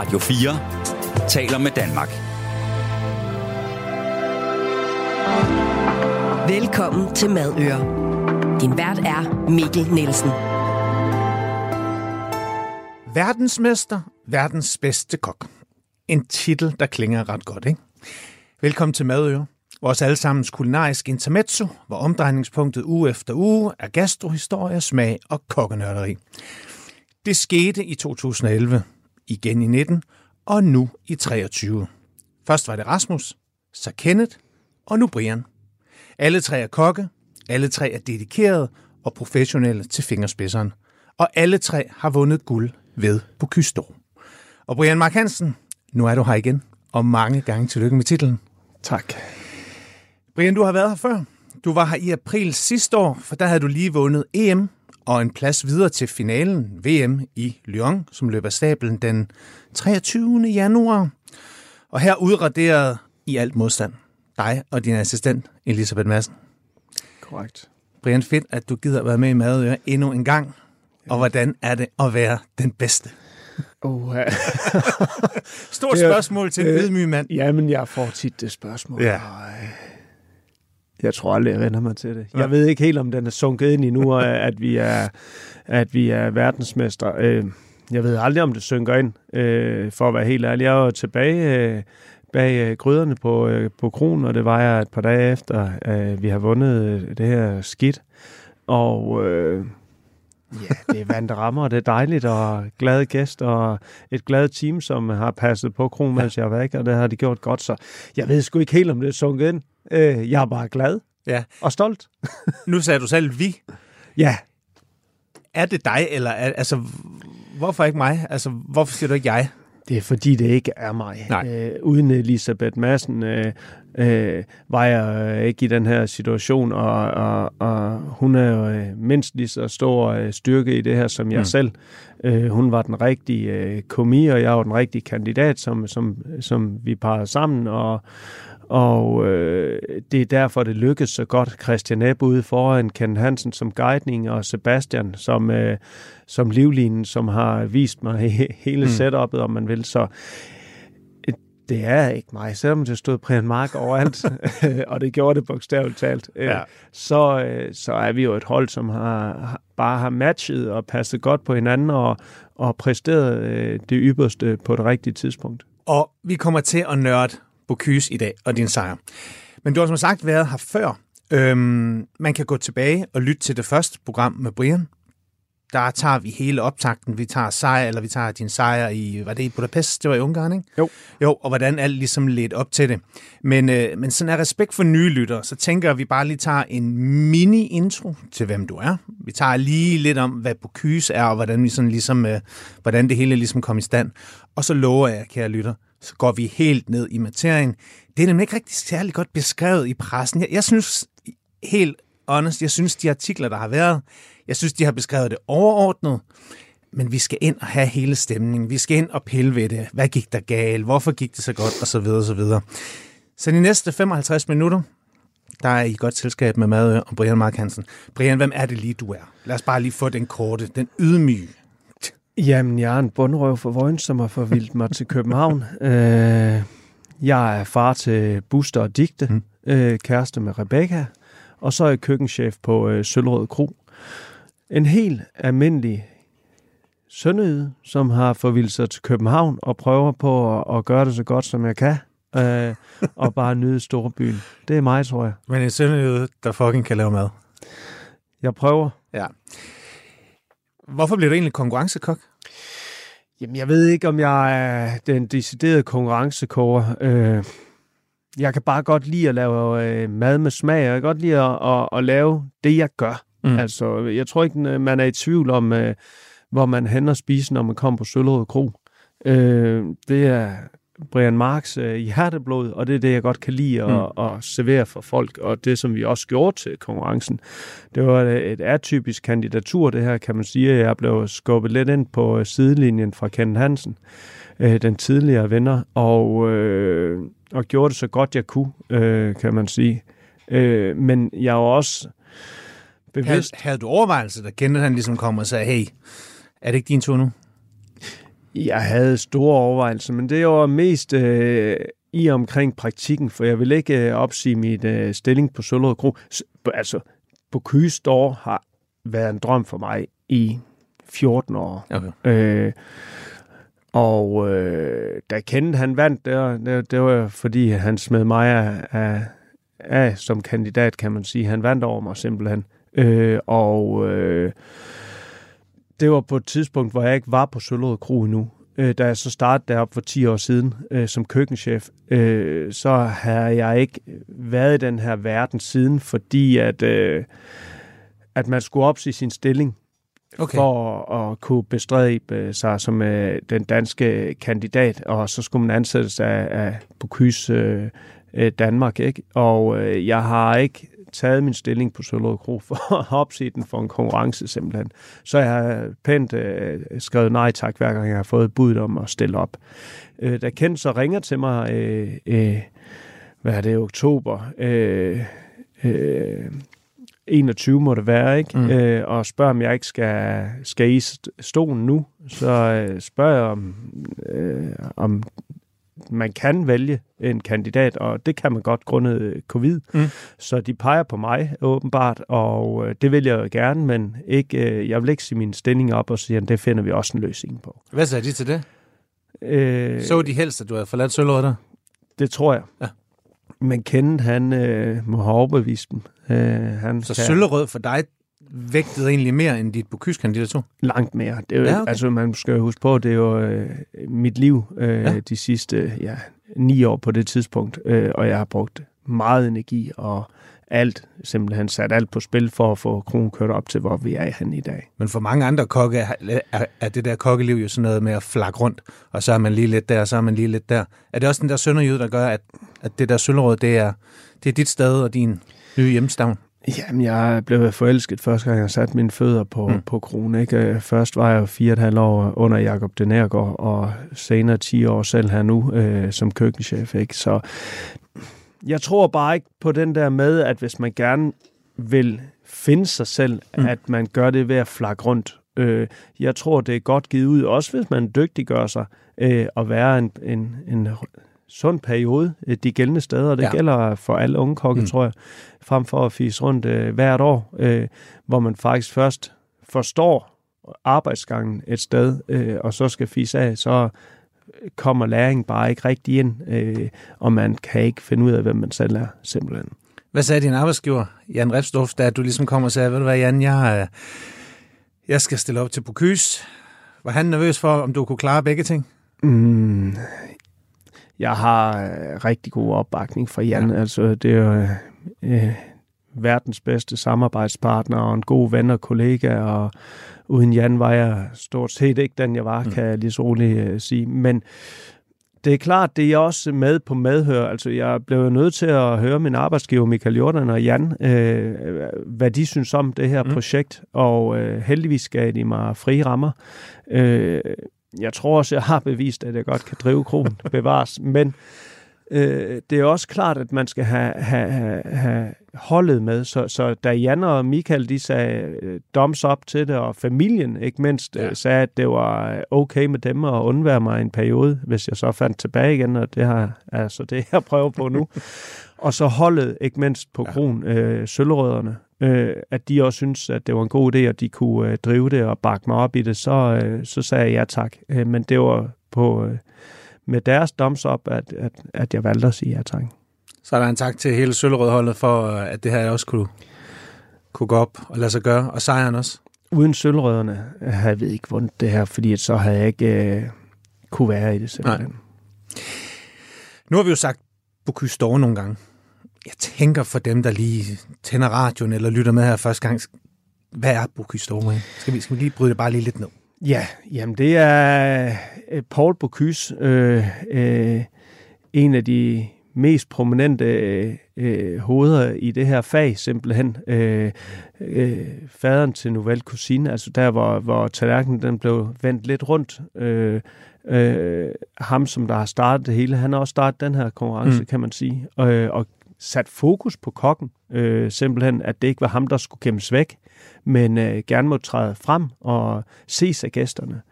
Radio 4 taler med Danmark. Velkommen til Madøre. Din vært er Mikkel Nielsen. Verdensmester, verdens bedste kok. En titel, der klinger ret godt, ikke? Velkommen til Madøre. Vores allesammens kulinarisk intermezzo, hvor omdrejningspunktet uge efter uge er gastrohistorie, smag og kokkenørderi. Det skete i 2011, igen i 19 og nu i 23. Først var det Rasmus, så Kenneth og nu Brian. Alle tre er kokke, alle tre er dedikerede og professionelle til fingerspidseren. Og alle tre har vundet guld ved på Kysto. Og Brian Mark Hansen, nu er du her igen, og mange gange tillykke med titlen. Tak. Brian, du har været her før. Du var her i april sidste år, for der havde du lige vundet EM og en plads videre til finalen VM i Lyon, som løber stablen den 23. januar. Og her udraderede i alt modstand dig og din assistent, Elisabeth Madsen. Korrekt. Brian, fedt, at du gider være med i Madøre endnu en gang. Og hvordan er det at være den bedste? Uh, Stort spørgsmål til en øh, ydmyg mand. Jamen, jeg får tit det spørgsmål. Ja. og, øh, Jeg tror aldrig, jeg vender mig til det. Jeg ved ikke helt, om den er sunket ind endnu, at vi er, at vi er verdensmester. Øh, Jeg ved aldrig, om det synker ind, øh, for at være helt ærlig. Jeg var jo tilbage øh, bag gryderne på, på kronen, og det var jeg et par dage efter, øh, vi har vundet det her skidt. Og øh, ja, det er vand, der rammer, og det er dejligt, og glade gæster, og et glad team, som har passet på kronen, mens jeg var væk, og det har de gjort godt. Så jeg ved sgu ikke helt, om det er sunket ind. Øh, jeg er bare glad Ja. og stolt. Nu sagde du selv vi. Ja, Er det dig, eller er, altså, hvorfor ikke mig? Altså, hvorfor siger du ikke jeg? Det er fordi, det ikke er mig. Nej. Øh, uden Elisabeth Madsen øh, øh, var jeg øh, ikke i den her situation, og, og, og hun er jo øh, mindst lige så stor øh, styrke i det her som jeg Mm. selv. Øh, hun var den rigtige øh, komi, og jeg var den rigtige kandidat, som, som, som vi parrede sammen, og, og øh, det er derfor, det lykkedes så godt. Christian Ebbe ude foran, Ken Hansen som guidning, og Sebastian som, øh, som livlinen, som har vist mig he- hele Mm. setup'et, om man vil. Så øh, det er ikke mig, selvom det stod Brian Mark overalt, og det gjorde det bogstaveligt talt, øh, Ja. så, øh, så er vi jo et hold, som har, bare har matchet og passet godt på hinanden og, og præsteret det ypperste på det rigtige tidspunkt. Og vi kommer til at nørde Bocuse i dag og din sejr. Men du har som sagt været her før. Øhm, man kan gå tilbage og lytte til det første program med Brian. Der tager vi hele optakten. Vi tager sejr, eller vi tager din sejr i, var det i Budapest? Det var i Ungarn, ikke? Jo. Jo, og hvordan alt ligesom ledt op til det. Men, øh, men sådan er respekt for nye lyttere, så tænker jeg, at vi bare lige tager en mini-intro til, hvem du er. Vi tager lige lidt om, hvad Bocuse er, og hvordan, vi sådan ligesom, øh, hvordan det hele ligesom kom i stand. Og så lover jeg, kære lytter, så går vi helt ned i materien. Det er nemlig ikke rigtig særlig godt beskrevet i pressen. Jeg, jeg synes helt honest, jeg synes de artikler, der har været, jeg synes, de har beskrevet det overordnet, men vi skal ind og have hele stemningen. Vi skal ind og pille ved det. Hvad gik der galt? Hvorfor gik det så godt? Og så videre, og så videre. Så de næste 55 minutter, der er I godt selskab med Madø og Brian Mark Hansen. Brian, hvem er det lige, du er? Lad os bare lige få den korte, den ydmyge. Jamen, jeg er en bundrøv for Vojn, som har forvildt mig til København. Øh, jeg er far til Buster og Digte, Mm. øh, kæreste med Rebecca, og så er jeg køkkenchef på øh, Sølvrød Kro. En helt almindelig sønderjyde, som har forvildt sig til København og prøver på at, at gøre det så godt, som jeg kan. Øh, og bare nyde storbyen. Det er mig, tror jeg. Men en sønderjyde, der fucking kan lave mad. Jeg prøver. Ja. Hvorfor bliver du egentlig konkurrencekok? Jamen, jeg ved ikke, om jeg er den deciderede konkurrencekoger. Øh, jeg kan bare godt lide at lave øh, mad med smag, og jeg kan godt lide at, at, at lave det, jeg gør. Mm. Mm. Altså, jeg tror ikke, man er i tvivl om, øh, hvor man hen og spise, når man kommer på Søllerød Kro. Øh, det er Brian Marks øh, hjerteblod, og det er det, jeg godt kan lide at, Mm. at servere for folk, og det, som vi også gjorde til konkurrencen. Det var et, atypisk kandidatur, det her, kan man sige. Jeg blev skubbet lidt ind på øh, sidelinjen fra Ken Hansen, øh, den tidligere venner, og, øh, og gjorde det så godt, jeg kunne, øh, kan man sige. Øh, men jeg var også Havde, bevidst. havde du overvejelser, der kendte han ligesom kom og sagde, hey, er det ikke din tur nu? Jeg havde store overvejelser, men det var mest øh, i omkring praktikken, for jeg vil ikke øh, opsige mit øh, stilling på Søllerød Kro. S- altså, på Store har været en drøm for mig i 14 år. Okay. Øh, og øh, da Kenneth han vandt, det var, det, det var fordi han smed mig af, af, af som kandidat, kan man sige. Han vandt over mig simpelthen. Øh, og øh, det var på et tidspunkt, hvor jeg ikke var på Søllerød Kro endnu. Øh, da jeg så startede deroppe for 10 år siden øh, som køkkenchef, øh, så har jeg ikke været i den her verden siden, fordi at, øh, at man skulle opsige sin stilling Okay. for at kunne bestræbe sig som øh, den danske kandidat, og så skulle man ansættes af, af Bocuse øh, øh, Danmark. Ikke? Og øh, jeg har ikke taget min stilling på Søllerød Kro for at opsige den for en konkurrence simpelthen. Så jeg har pænt øh, skrevet nej tak, hver gang jeg har fået bud om at stille op. Øh, da Kent så ringer til mig, øh, øh, hvad er det, oktober, øh, øh, 21 må det være, ikke? Mm. Øh, og spørger, om jeg ikke skal, skal i st- stolen nu. Så øh, spørger jeg, om, øh, om man kan vælge en kandidat, og det kan man godt grundet øh, covid. Mm. Så de peger på mig åbenbart, og øh, det vil jeg jo gerne, men ikke, øh, jeg vil ikke sige min stilling op og sige, at det finder vi også en løsning på. Hvad sagde de til det? Øh, Så de helst, at du havde forladt der? det tror jeg. Ja. Men Kenneth, han øh, må have overbevist dem. Øh, han Så kan- Søllerød for dig vægtede egentlig mere end dit Bocuse-kandidatur? langt mere. Det er jo, Ja, okay. Altså, man skal jo huske på, det er jo øh, mit liv øh, Ja. de sidste ja, ni år på det tidspunkt, øh, og jeg har brugt meget energi og alt, simpelthen sat alt på spil for at få kronen kørt op til, hvor vi er hen i dag. Men for mange andre kokke er, er, det der kokkeliv jo sådan noget med at flakke rundt, og så er man lige lidt der, og så er man lige lidt der. Er det også den der sønderjyd, der gør, at, at det der Søllerød, det er, det er dit sted og din nye hjemstavn? Jamen, jeg blev forelsket første gang, jeg satte mine fødder på, Mm. på kronen. Ikke? Øh, Først var jeg fire og et halvt år under Jakob Denergaard, og senere 10 år selv her nu øh, som køkkenchef. Ikke? Så jeg tror bare ikke på den der med, at hvis man gerne vil finde sig selv, mm. at man gør det ved at flakke rundt. Øh, jeg tror, det er godt givet ud, også hvis man dygtiggør sig, øh, at være en, en, en sund periode øh, de gældende steder. Det Ja. gælder for alle unge kokke, Mm. tror jeg, frem for at fise rundt øh, hvert år, øh, hvor man faktisk først forstår arbejdsgangen et sted, øh, og så skal fise af, så kommer læring bare ikke rigtig ind, øh, og man kan ikke finde ud af, hvem man selv er, simpelthen. Hvad sagde din arbejdsgiver, Jan Repsdorf, da du ligesom kom og sagde, ved du hvad, Jan, jeg, øh, jeg skal stille op til Bocuse. Var han nervøs for, om du kunne klare begge ting? Mm, jeg har øh, rigtig god opbakning fra Jan. Ja. Altså, det er jo øh, verdens bedste samarbejdspartner og en god ven og kollega, og uden Jan var jeg stort set ikke den, jeg var, Mm. kan jeg lige så roligt øh, sige. Men det er klart, det er også med på medhør. Altså, jeg blev nødt til at høre min arbejdsgiver, Michael Jordan og Jan, øh, hvad de synes om det her mm. projekt, og øh, heldigvis gav de mig frie rammer. Øh, jeg tror også, jeg har bevist, at jeg godt kan drive kronen bevares, men øh, det er også klart, at man skal have, have, have, holdet med. Så, så da Jan og Michael de sagde øh, thumbs up til det, og familien ikke mindst Ja. ja. sagde, at det var øh, okay med dem at undvære mig en periode, hvis jeg så fandt tilbage igen, og det har altså det jeg prøver på nu. og så holdet ikke mindst på Ja. kron, øh, sølvrødderne, øh, at de også synes, at det var en god idé, at de kunne øh, drive det og bakke mig op i det, så, øh, så sagde jeg ja tak. Øh, men det var på øh, med deres thumbs up, at, at, at jeg valgte at sige ja tak. Så er der en tak til hele Søllerød-holdet for, øh, at det her også kunne, kunne gå op og lade sig gøre, og sejren også. Uden sølvrødderne havde jeg ved ikke vundet det her, fordi så havde jeg ikke øh, kunne være i det simpelthen. Nu har vi jo sagt Bocuse d'Or nogle gange. Jeg tænker for dem, der lige tænder radioen eller lytter med her første gang, hvad er Bocuse d'Or? Skal vi, skal vi lige bryde det bare lige lidt ned? Ja, jamen det er øh, Paul Bocuse, øh, øh, en af de mest prominente øh, øh, hoveder i det her fag, simpelthen. Øh, øh, faderen til Nouvelle Cuisine, altså der, hvor, hvor tallerkenen den blev vendt lidt rundt. Øh, øh, ham, som der har startet det hele, han har også startet den her konkurrence, Mm. kan man sige. Og, og sat fokus på kokken. Øh, simpelthen, at det ikke var ham, der skulle gemmes væk, men øh, gerne må træde frem og ses af gæsterne.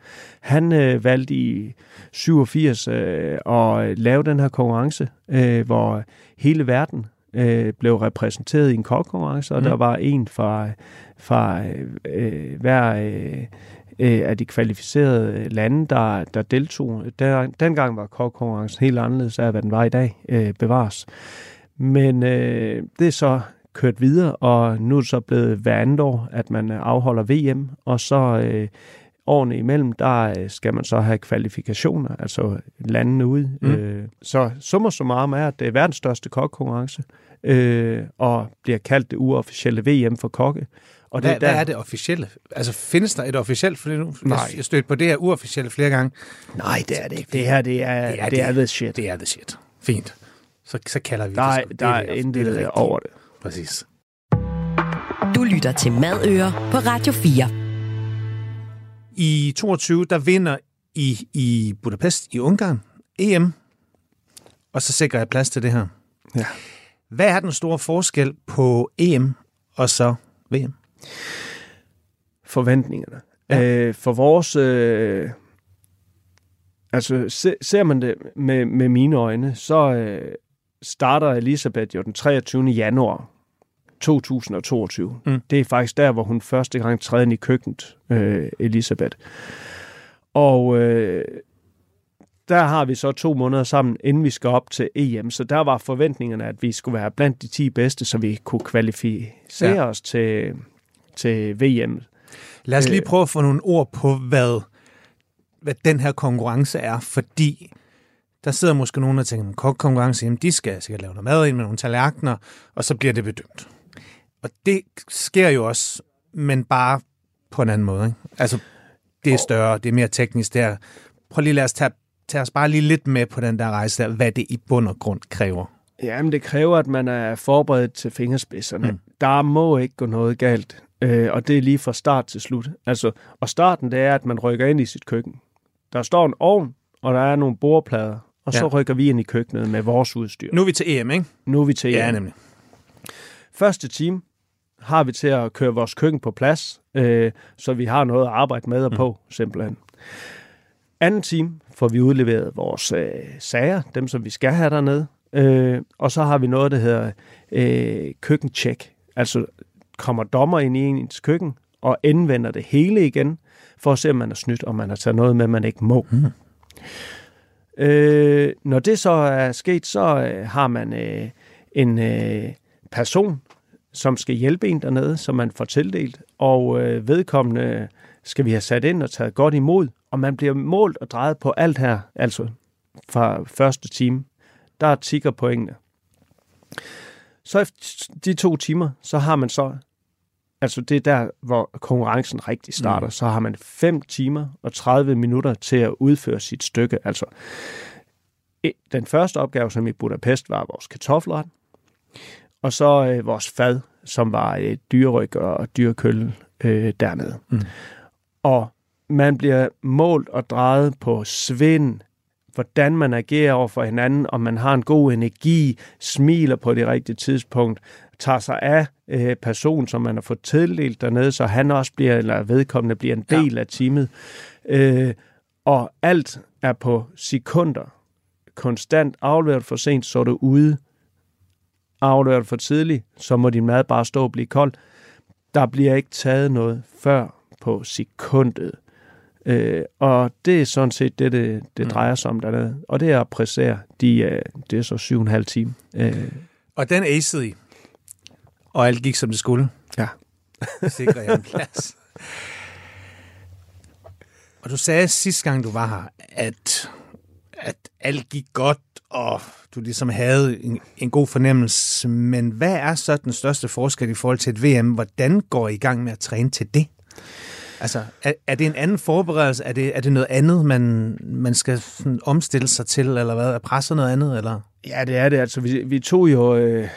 Han øh, valgte i 87 øh, at lave den her konkurrence, øh, hvor hele verden øh, blev repræsenteret i en kokkonkurrence, og mm. der var en fra, fra øh, hver øh, øh, af de kvalificerede lande, der, der deltog. Der, dengang var kokkonkurrencen helt anderledes af, hvad den var i dag, øh, bevares. Men øh, det er så kørt videre, og nu er det så blevet hver andet år, at man afholder VM, og så øh, årene imellem, der øh, skal man så have kvalifikationer, altså landene ude. Mm. Øh, så summer summarum er, at det er verdens største kokkonkurrence, øh, og bliver kaldt det uofficielle VM for kokke. Og hvad, det, der... hvad er det officielle? Altså, findes der et officielt? For nu, Nej. Jeg stødt på det her uofficielle flere gange. Nej, det er det ikke. Det her, det er, det er, det er the shit. Det er the shit. Fint. Så, så kalder vi der, det. Der er intet over det. Præcis. Du lytter til Madøer på Radio 4. I 22, der vinder I i Budapest i Ungarn EM, og så sikrer jeg plads til det her. Ja. Hvad er den store forskel på EM og så VM? Forventningerne. Ja. Øh, for vores... Øh, altså, se, ser man det med, med mine øjne, så øh, starter Elisabeth jo den 23. januar 2022. Mm. Det er faktisk der, hvor hun første gang træder ind i køkkenet, øh, Elisabeth. Og øh, der har vi så to måneder sammen, inden vi skal op til EM. Så der var forventningerne, at vi skulle være blandt de 10 bedste, så vi kunne kvalificere ja. os til, til VM. Lad os lige øh. prøve at få nogle ord på, hvad, hvad den her konkurrence er, fordi der sidder måske nogen, der tænker, konkurrence, jamen de skal sikkert lave noget mad ind med nogle tallerkener, og så bliver det bedømt. Og det sker jo også, men bare på en anden måde. Ikke? Altså, det er større, det er mere teknisk der. Prøv lige lad os tage, tage os bare lige lidt med på den der rejse der, hvad det i bund og grund kræver. Jamen, det kræver, at man er forberedt til fingerspidserne. Mm. Der må ikke gå noget galt, øh, og det er lige fra start til slut. Altså, og starten, det er, at man rykker ind i sit køkken. Der står en ovn, og der er nogle bordplader, og ja. så rykker vi ind i køkkenet med vores udstyr. Nu er vi til EM, ikke? Nu er vi til EM. Ja, nemlig. Første time har vi til at køre vores køkken på plads, øh, så vi har noget at arbejde med og på, mm. simpelthen. Anden time får vi udleveret vores øh, sager, dem som vi skal have dernede, øh, og så har vi noget, der hedder øh, køkkencheck. Altså kommer dommer ind i ens køkken og indvender det hele igen, for at se, om man er snydt, og man har taget noget med, man ikke må. Mm. Øh, når det så er sket, så øh, har man øh, en øh, person, som skal hjælpe en dernede, som man får tildelt, og øh, vedkommende skal vi have sat ind og taget godt imod, og man bliver målt og drejet på alt her, altså fra første time. Der tigger pointene. Så efter de to timer, så har man så, altså det er der, hvor konkurrencen rigtig starter, mm. så har man 5 timer og 30 minutter til at udføre sit stykke. Altså, den første opgave, som i Budapest, var vores kartoffelret og så øh, vores fad, som var øh, dyreryg og dyrekølle øh, dernede. Mm. Og man bliver målt og drejet på svind, hvordan man agerer over for hinanden, om man har en god energi, smiler på det rigtige tidspunkt, tager sig af øh, personen, som man har fået tildelt dernede, så han også bliver, eller vedkommende bliver en del ja. af teamet. Øh, og alt er på sekunder. Konstant afleveret for sent, så er du ude afleverer for tidligt, så må din mad bare stå og blive kold. Der bliver ikke taget noget før på sekundet. Øh, og det er sådan set det, det, det mm. drejer sig om dernede. Og det er at præsere. De, øh, det er så syv og en halv time. Øh. Og den acede I. Og alt gik, som det skulle. Ja. Sikrer jeg en plads. Og du sagde sidste gang, du var her, at, at alt gik godt, og du ligesom havde en, en god fornemmelse. Men hvad er så den største forskel i forhold til et VM? Hvordan går I i gang med at træne til det? Altså, er, er det en anden forberedelse? Er det, er det noget andet, man, man skal sådan omstille sig til, eller hvad? Er presset noget andet, eller? Ja, det er det. Altså, vi, vi tog jo øh,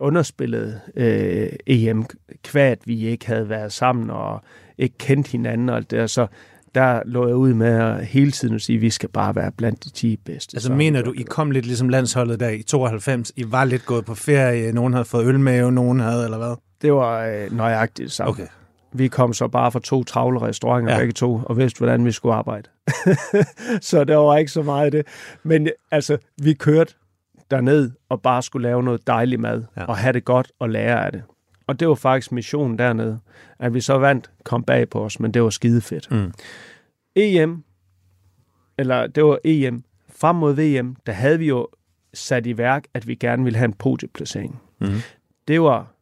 underspillet øh, EM, kvad vi ikke havde været sammen og ikke kendt hinanden og alt det. Så der lå jeg ud med at hele tiden at sige, at vi skal bare være blandt de 10 bedste. Altså Så mener du, I kom lidt ligesom landsholdet der i 92? I var lidt gået på ferie, nogen havde fået ølmave, nogen havde, eller hvad? Det var øh, nøjagtigt det samme. Okay. Vi kom så bare fra to travle restauranter, ja. begge to, og vidste, hvordan vi skulle arbejde. så der var ikke så meget af det. Men altså, vi kørte derned og bare skulle lave noget dejlig mad, Ja. og have det godt og lære af det. Og det var faktisk missionen dernede. At vi så vandt, kom bag på os, men det var skide fedt. Mm. EM, eller det var EM, frem mod VM, der havde vi jo sat i værk, at vi gerne ville have en podieplacering. Mm. Det var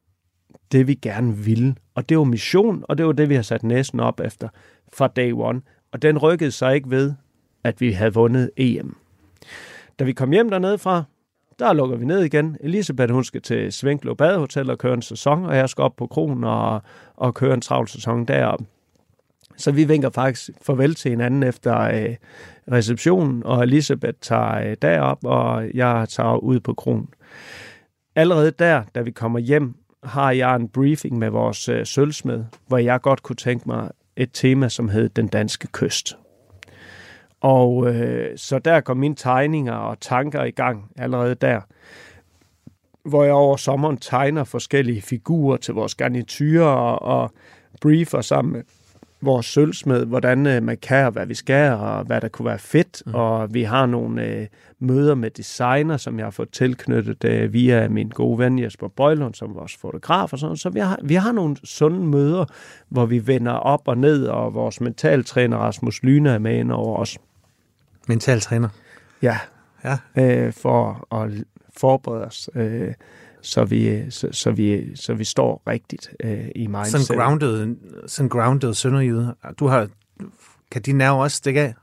det, vi gerne ville. Og det var mission, og det var det, vi har sat næsten op efter fra day one. Og den rykkede sig ikke ved, at vi havde vundet EM. Da vi kom hjem dernede fra, der lukker vi ned igen. Elisabeth, hun skal til Svinklo Badehotel og køre en sæson, og jeg skal op på kronen og, og køre en travl sæson deroppe. Så vi vinker faktisk farvel til hinanden efter øh, receptionen, og Elisabeth tager øh, derop, og jeg tager ud på kronen. Allerede der, da vi kommer hjem, har jeg en briefing med vores øh, sølvsmed, hvor jeg godt kunne tænke mig et tema, som hed Den Danske Kyst. Og øh, så der kom mine tegninger og tanker i gang allerede der, hvor jeg over sommeren tegner forskellige figurer til vores garniturer og, og briefer sammen med vores sølvsmed, hvordan øh, man kan og hvad vi skal, og hvad der kunne være fedt. Mm. Og vi har nogle øh, møder med designer, som jeg har fået tilknyttet øh, via min gode ven Jesper Bøjlund, som er vores fotograf og sådan. Så vi har, vi har nogle sunde møder, hvor vi vender op og ned, og vores mentaltræner Rasmus Lyne er med ind over os. Mental træner. Ja, Ja. øh, for at forberede os, øh, så, vi, så, så, vi, så vi står rigtigt øh, i mindset. Sådan grounded, sådan grounded sønderjyde. Du har, kan de nerver også stikke af?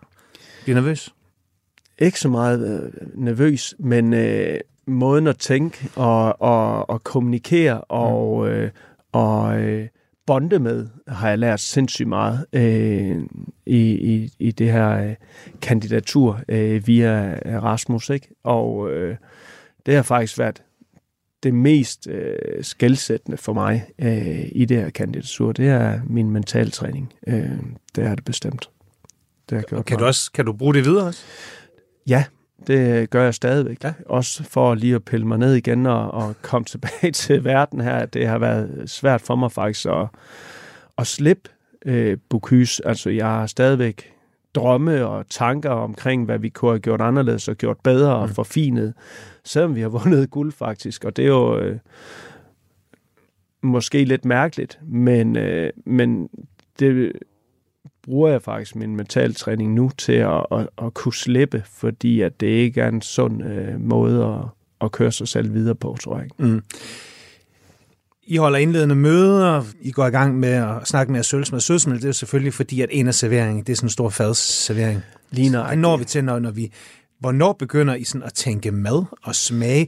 Bliver nervøs? ikke så meget øh, nervøs, men øh, måden at tænke og, og, og kommunikere og, øh, og øh, bonde med, har jeg lært sindssygt meget øh, i, i, i det her øh, kandidatur øh, via Rasmus. Ikke? Og øh, det har faktisk været det mest øh, skældsættende for mig øh, i det her kandidatur. Det er min mentaltræning. Øh, det er det bestemt. Det har gjort Kan du, også, kan du bruge det videre også? Ja, det gør jeg stadigvæk. Ja. Også for lige at pille mig ned igen og, og komme tilbage til verden her. Det har været svært for mig faktisk at, at slippe øh, Bocuse. Altså, jeg har stadigvæk drømme og tanker omkring, hvad vi kunne have gjort anderledes og gjort bedre og Mm. forfinet, selvom vi har vundet guld faktisk. Og det er jo øh, måske lidt mærkeligt, men, øh, men det bruger jeg faktisk min mentaltræning nu til at, at, at kunne slippe, fordi at det ikke er en sund øh, måde at, at køre sig selv videre på, tror jeg. Mm. I holder indledende møder, I går i gang med at snakke med jer sølvsmed. Sølvsmed, det er jo selvfølgelig fordi, at en af serveringen, det er sådan en stor fadsservering. Lige Det når vi til, når, når vi... Hvornår begynder I sådan at tænke mad og smage?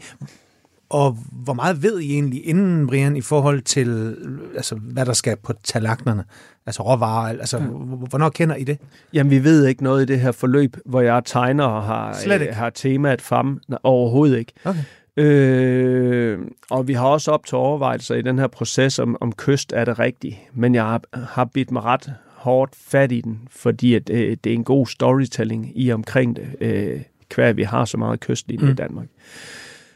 Og hvor meget ved I egentlig inden, Brian, i forhold til, altså, hvad der skal på tallerkenerne? Altså råvarer, altså, Ja. h- hvornår kender I det? Jamen, vi ved ikke noget i det her forløb, hvor jeg tegner og har, Slet ikke? øh, har temaet frem. Nej, Overhovedet ikke. Okay. Øh, og vi har også op til overvejelser i den her proces, om, om kyst er det rigtigt. Men jeg har, har bidt mig ret hårdt fat i den, fordi at, øh, det er en god storytelling i omkring det, øh, hver vi har så meget kystlinje mm. Mm. i Danmark.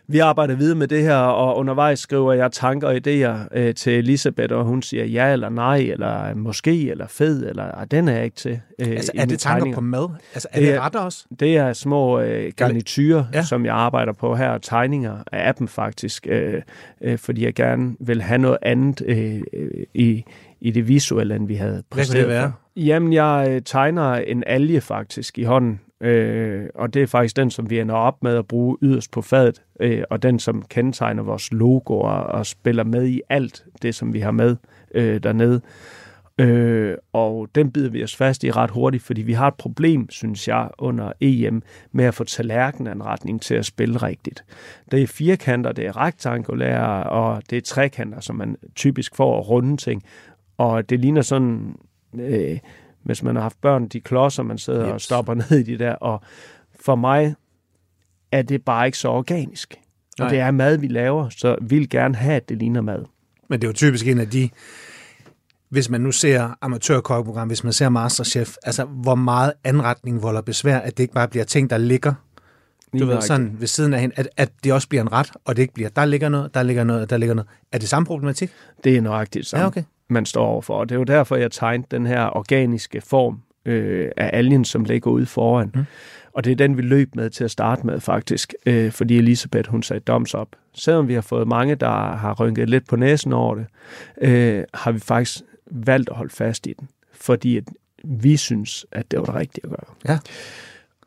Vi arbejder videre med det her, og undervejs skriver jeg tanker og idéer øh, til Elisabeth, og hun siger ja eller nej, eller måske, eller fed, eller "Ah, den er jeg ikke til. Øh, Altså, er det tanker tegninger." på mad? Altså, er Det det, er- retter også? Det er små øh, garnityrer, Ja. som jeg arbejder på her, og tegninger af dem faktisk, øh, øh, fordi jeg gerne vil have noget andet øh, øh, i, i det visuelle, end vi havde Hvad præsteret. kunne det være? Jamen, jeg øh, tegner en alge faktisk i hånden, øh, og det er faktisk den, som vi ender op med at bruge yderst på fadet, øh, og den, som kendetegner vores logo og og spiller med i alt det, som vi har med øh, dernede. Øh, og den bider vi os fast i ret hurtigt, fordi vi har et problem, synes jeg, under EM med at få tallerkenanretningen til at spille rigtigt. Det er firkanter, det er rektangulære, og det er trekanter, som man typisk får at runde ting. Og det ligner sådan, øh, hvis man har haft børn, de klodser, man sidder yes. og Jeps. stopper ned i de der. Og for mig er det bare ikke så organisk. Og Nej. det er mad, vi laver, så vi vil gerne have, at det ligner mad. Men det er jo typisk en af de hvis man nu ser amatørkokkeprogram, hvis man ser Masterchef, altså hvor meget anretning volder besvær, at det ikke bare bliver ting, der ligger du ved, sådan ved siden af hende, at, at det også bliver en ret, og det ikke bliver, der ligger noget, der ligger noget, der ligger noget. Er det samme problematik? Det er nøjagtigt samme, Ja, okay. man står overfor. Og det er jo derfor, jeg tegnede den her organiske form øh, af algen, som ligger ude foran. Mm. Og det er den, vi løb med til at starte med, faktisk. Øh, fordi Elisabeth, hun sagde doms op. Selvom vi har fået mange, der har rynket lidt på næsen over det, øh, har vi faktisk valgt at holde fast i den. Fordi at vi synes, at det var det rigtige at gøre. Ja.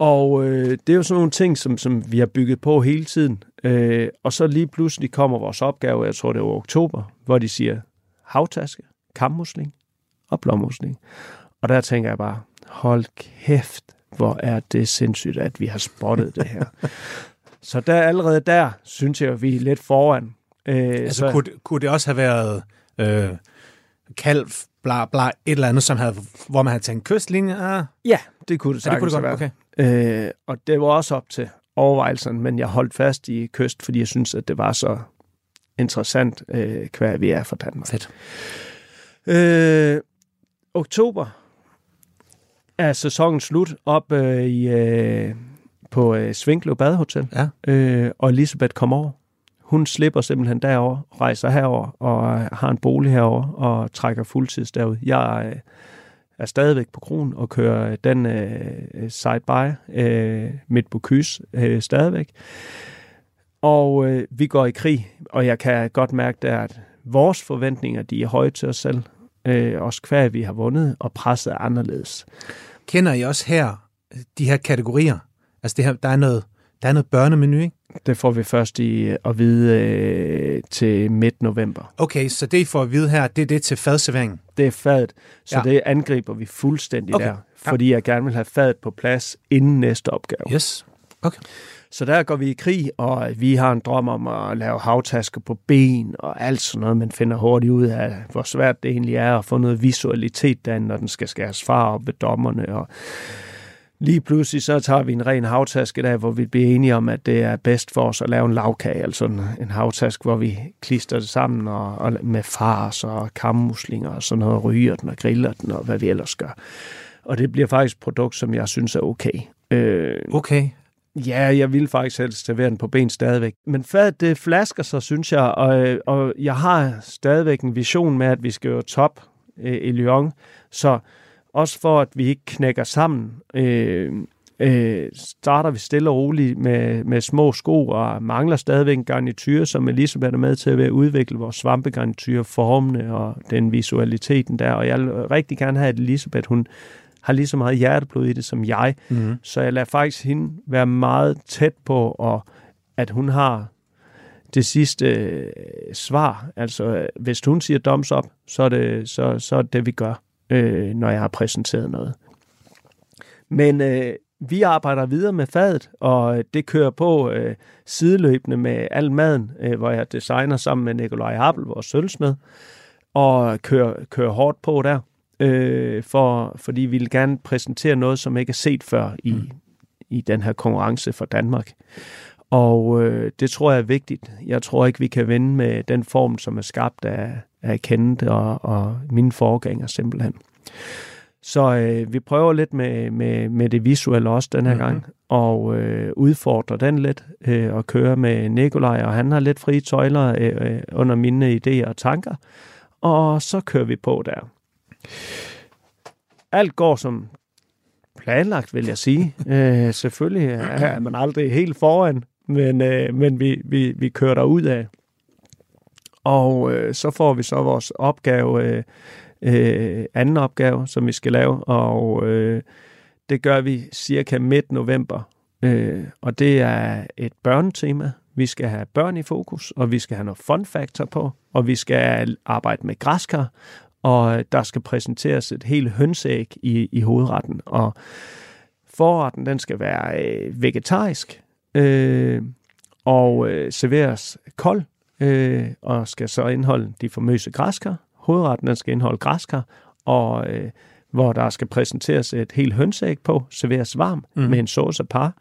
Og øh, det er jo sådan nogle ting, som, som vi har bygget på hele tiden. Øh, og så lige pludselig kommer vores opgave, jeg tror det var oktober, hvor de siger havtaske, kammusling og blommusling. Og der tænker jeg bare, hold kæft, hvor er det sindssygt, at vi har spottet det her. så der allerede der, synes jeg, at vi er lidt foran. Øh, Altså, så... kunne, det- kunne det også have været øh, kalv, bla, bla, et eller andet, som havde, hvor man havde tænkt kystlinje? Ah, Ja, det kunne det ja, det kunne sagtens det godt. Okay. Øh, og det var også op til overvejelserne, men jeg holdt fast i kyst, fordi jeg synes, at det var så interessant, øh, hvad vi er for Danmark. Fedt. Øh, oktober er sæsonen slut op øh, i, øh, på øh, Svinklev Badehotel, Ja. øh, og Elisabeth kommer over. Hun slipper simpelthen derover, rejser herover og øh, har en bolig herover og trækker fuldtids derud. Jeg øh, er stadigvæk på kronen og kører den øh, side-by øh, midt på kys øh, stadigvæk. Og øh, vi går i krig, og jeg kan godt mærke, der, at vores forventninger de er høje til os selv. Øh, også hver vi har vundet, og presset er anderledes. Kender I også her øh, de her kategorier? Altså, det her, der, er noget, der er noget børnemenu, ikke? Det får vi først i at vide øh, til midt november. Okay, så det, I får at vide her, det er det til fadserveringen. Det er fadet, så Ja. ja. det angriber vi fuldstændig Okay. der, fordi jeg gerne vil have fadet på plads inden næste opgave. Yes. Okay. Så der går vi i krig, og vi har en drøm om at lave havtasker på ben og alt sådan noget. Man finder hurtigt ud af, hvor svært det egentlig er at få noget visualitet derinde, når den skal skæres far op ved dommerne. Og lige pludselig så tager vi en ren havtaske der, hvor vi bliver enige om, at det er bedst for os at lave en lavkage, altså en, en havtask, hvor vi klister det sammen og, og med fars og kammuslinger og sådan noget, ryger den og griller den og hvad vi ellers gør. Og det bliver faktisk et produkt, som jeg synes er okay. Øh, Okay. Ja, jeg vil faktisk helst servere den på ben stadigvæk. Men fadet, det flasker sig, synes jeg, og, og jeg har stadigvæk en vision med, at vi skal jo top øh, i Lyon. Så også for, at vi ikke knækker sammen, øh, øh, starter vi stille og roligt med, med små sko, og mangler stadigvæk en garnityr, som Elisabeth er med til at udvikle vores svampegarnityr, formene og den visualiteten der. Og jeg vil rigtig gerne have, at Elisabeth, hun har lige så meget hjerteblod i det som jeg. Mm-hmm. Så jeg lader faktisk hende være meget tæt på, og at hun har det sidste øh, svar. Altså, hvis hun siger thumbs up, så er det, så, så er det, vi gør, øh, når jeg har præsenteret noget. Men øh, vi arbejder videre med fadet, og det kører på øh, sideløbende med al maden, øh, hvor jeg designer sammen med Nikolaj Appel, vores sølvsmed, og kører, kører hårdt på der øh, for, fordi vi vil gerne præsentere noget, som ikke er set før i, mm. i den her konkurrence for Danmark. Og øh, det tror jeg er vigtigt. Jeg tror ikke, vi kan vinde med den form, som er skabt af, af Kenneth og, og mine forgængere simpelthen. Så øh, vi prøver lidt med, med, med det visuelle også den her Mhm. mm-hmm. gang, og øh, udfordrer den lidt, øh, og kører med Nikolaj, og han har lidt frie tøjler øh, øh, under mine idéer og tanker, og så kører vi på der alt går som planlagt, vil jeg sige. øh, selvfølgelig er man aldrig helt foran, men, øh, men vi, vi, vi kører der ud af. Og øh, så får vi så vores opgave, øh, øh, anden opgave, som vi skal lave, og øh, det gør vi cirka midt november. Øh, og det er et børnetema. Vi skal have børn i fokus, og vi skal have noget fun factor på, og vi skal arbejde med græskar, og der skal præsenteres et helt hønseæg i, i hovedretten. Og forretten, den skal være øh, vegetarisk, øh, og øh, serveres kold, øh, og skal så indeholde de famøse græskar. Hovedretten, den skal indeholde græskar, og øh, hvor der skal præsenteres et helt hønseæg på, serveres varm mm. med en sauce af par.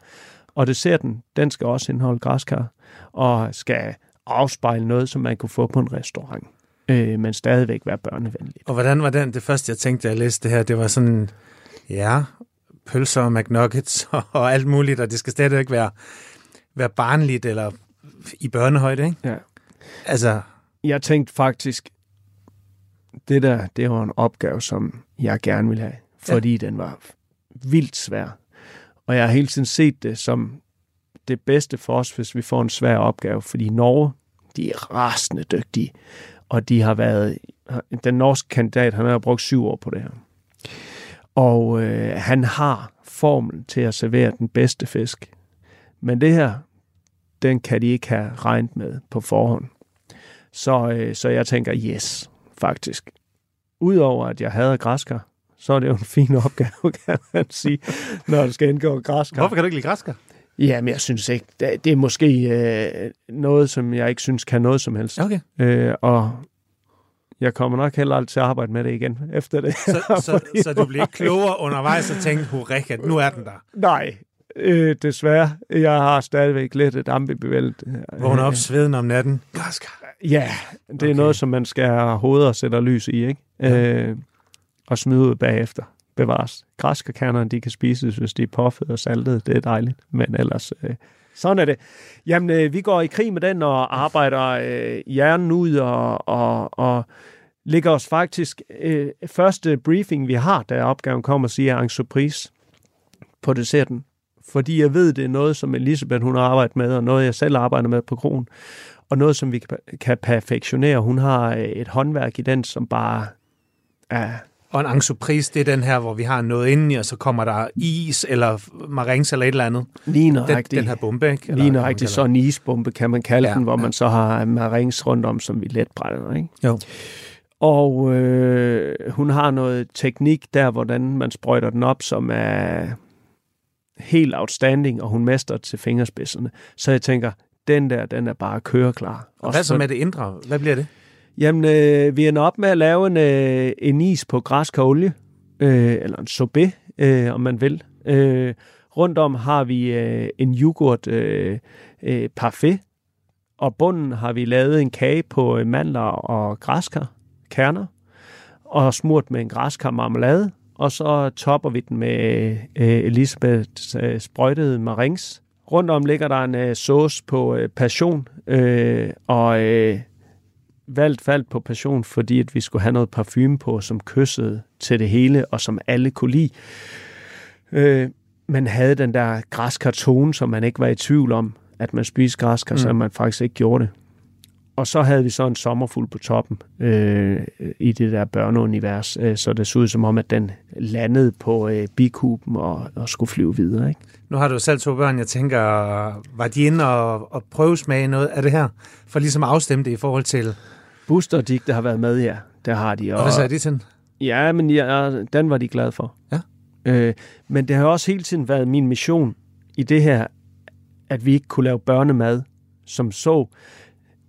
Og desserten, den skal også indeholde græskar, og skal afspejle noget, som man kunne få på en restaurant. øh, men stadigvæk være børnevenligt. Og hvordan var den, det første jeg tænkte, da jeg læste det her, det var sådan, ja, pølser og McNuggets og alt muligt, og det skal stadigvæk være, være barnligt eller i børnehøjde, ikke? Ja. Altså, Jeg tænkte faktisk, det der, det var en opgave, som jeg gerne ville have, fordi ja. den var vildt svær. Og jeg har hele tiden set det som det bedste for os, hvis vi får en svær opgave, fordi Norge, de er rasende dygtige, og de har været, den norske kandidat, han har brugt syv år på det her. Og øh, han har formlen til at servere den bedste fisk. Men det her, den kan de ikke have regnet med på forhånd. Så, øh, så jeg tænker, yes, faktisk. Udover at jeg havde græskar, så er det jo en fin opgave, kan man sige, når det skal indgå græskar. hvorfor kan du ikke lide græsker? Jamen, jeg synes ikke, det, det er måske øh, noget, som jeg ikke synes kan noget som helst. Okay. Øh, og jeg kommer nok heller aldrig til at arbejde med det igen efter det. Så, så, så du bliver ikke klogere undervejs og tænkte, hurra, nu er den der. Nej, øh, desværre. Jeg har stadigvæk lidt et ambivalent. Vågner op sveden om natten. Græsker. Ja, det er Okay. noget, som man skal have hovedet og sætte lys i, ikke? Ja. Øh, og smide ud bagefter. Bevares. Græskarkernerne, de kan spises, hvis de er puffet og saltet. Det er dejligt. Men ellers, øh, sådan er det. Jamen, øh, vi går i krig med den og arbejder øh, hjernen ud og, og, og ligger os faktisk... Øh, første briefing, vi har, da opgaven kommer, siger en surprise på desserten. Fordi jeg ved, det er noget, som Elisabeth hun har arbejdet med, og noget, jeg selv arbejder med på kronen og noget, som vi kan- kan perfektionere. Hun har øh, et håndværk i den, som bare er... Og en ensueprise, det er den her, hvor vi har noget indeni, og så kommer der is eller marings eller et eller andet. Ligner Den, rigtig, den her bombe, ikke? Eller, rigtig kalder sådan en isbombe, kan man kalde ja, den, hvor ja. man så har marings rundt om, som vi let brænder, ikke? Jo. Og øh, hun har noget teknik der, hvordan man sprøjter den op, som er helt outstanding, og hun mester til fingerspidserne. Så jeg tænker, den der, den er bare køreklar. Og hvad så med det indre? Hvad bliver det? Jamen, øh, vi ender op med at lave en, øh, en is på græskolie, øh, eller en sorbet, øh, om man vil. Øh, rundt om har vi øh, en yoghurt øh, øh, parfait, og bunden har vi lavet en kage på øh, mandler og græskar, kerner, og smurt med en græskar marmelade, og så topper vi den med øh, Elisabeths øh, sprøjtede marings. Rundt om ligger der en øh, sauce på øh, passion, øh, og øh, valgt faldt på passion, fordi at vi skulle have noget parfume på, som kyssede til det hele, og som alle kunne lide. Øh, man havde den der græskartone, som man ikke var i tvivl om, at man spiste græskar, mm. så man faktisk ikke gjorde det. Og så havde vi så en sommerfugl på toppen øh, i det der børneunivers, øh, så det så ud som om, at den landede på øh, bikuben og, og skulle flyve videre. Ikke? Nu har du selv to børn. Jeg tænker, var de inde og, og prøvesmage noget af det her? For ligesom at afstemme det i forhold til... Buster og Dick, der har været med, ja, der har de. Og hvad sagde de til? Ja, men ja, den var de glade for. Ja. Øh, men det har også hele tiden været min mission i det her, at vi ikke kunne lave børnemad som så.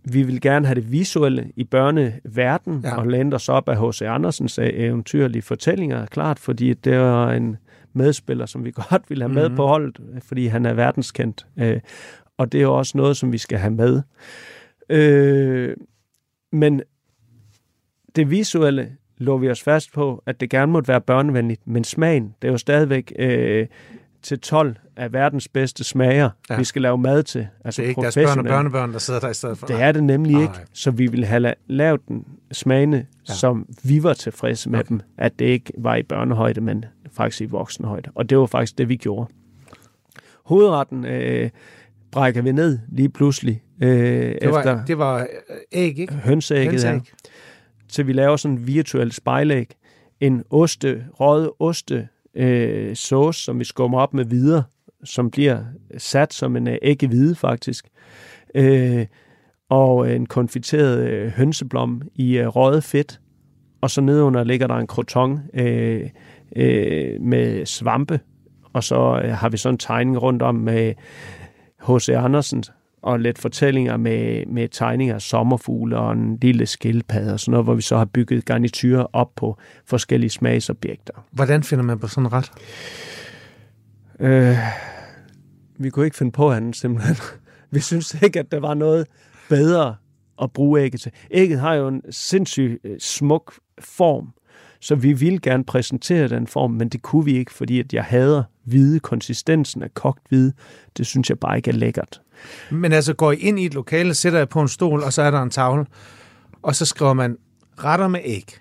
Vi vil gerne have det visuelle i børneverden, Ja. og læne os op af H.C. Andersens eventyrlige fortællinger, klart, fordi det var en medspiller, som vi godt vil have med Mhm. på holdet, fordi han er verdenskendt. Øh, og det er jo også noget, som vi skal have med. Øh, men det visuelle lå vi os fast på, at det gerne måtte være børnevenligt, men smagen, det er jo stadigvæk øh, til 12 af verdens bedste smager, Ja. vi skal lave mad til. Altså Det er ikke deres børn og børnebørn, der sidder der i stedet for. Det er det nemlig Nej. ikke, så vi ville have la- lavet den smagende, Ja. som vi var tilfredse med okay. dem, at det ikke var i børnehøjde, men faktisk i voksenhøjde. Og det var faktisk det, vi gjorde. Hovedretten øh, brækker vi ned lige pludselig øh, det, var, efter det var øh, æg, ikke? hønseægget Hønseæg. til vi laver sådan en virtuel spejlæg. En oste, røget oste øh, sauce, som vi skummer op med videre, som bliver sat som en øh, æggehvide faktisk. Øh, og en konfiteret øh, hønseblom i øh, røget fedt. Og så nedenunder ligger der en croton øh, øh, med svampe. Og så øh, har vi sådan en tegning rundt om med H.C. Andersen og lidt fortællinger med, med tegninger af sommerfugle og en lille skildpadde og sådan noget, hvor vi så har bygget garniturer op på forskellige smagsobjekter. Hvordan finder man på sådan en ret? Øh, vi kunne ikke finde på andet simpelthen. Vi synes ikke, at der var noget bedre at bruge ægget til. Ægget har jo en sindssygt øh, smuk form, så vi ville gerne præsentere den form, men det kunne vi ikke, fordi at jeg hader hvide, konsistensen af kogt hvide. Det synes jeg bare ikke er lækkert. Men altså, går I ind i et lokale, sætter jeg på en stol, og så er der en tavle, og så skriver man retter med æg.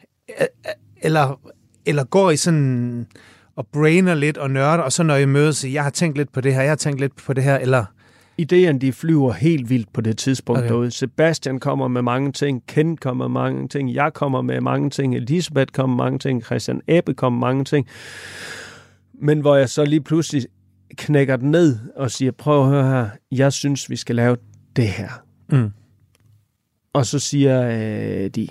Eller, eller går I sådan og brainer lidt og nørder, og så når I mødes, jeg har tænkt lidt på det her, jeg har tænkt lidt på det her, eller... Idéerne, de flyver helt vildt på det tidspunkt okay. derude. Sebastian kommer med mange ting, Ken kommer med mange ting, jeg kommer med mange ting, Elisabeth kommer med mange ting, Christian Ebbe kommer med mange ting. Men hvor jeg så lige pludselig knækker den ned og siger, prøv at høre her, jeg synes, vi skal lave det her. Mm. Og så siger øh, de,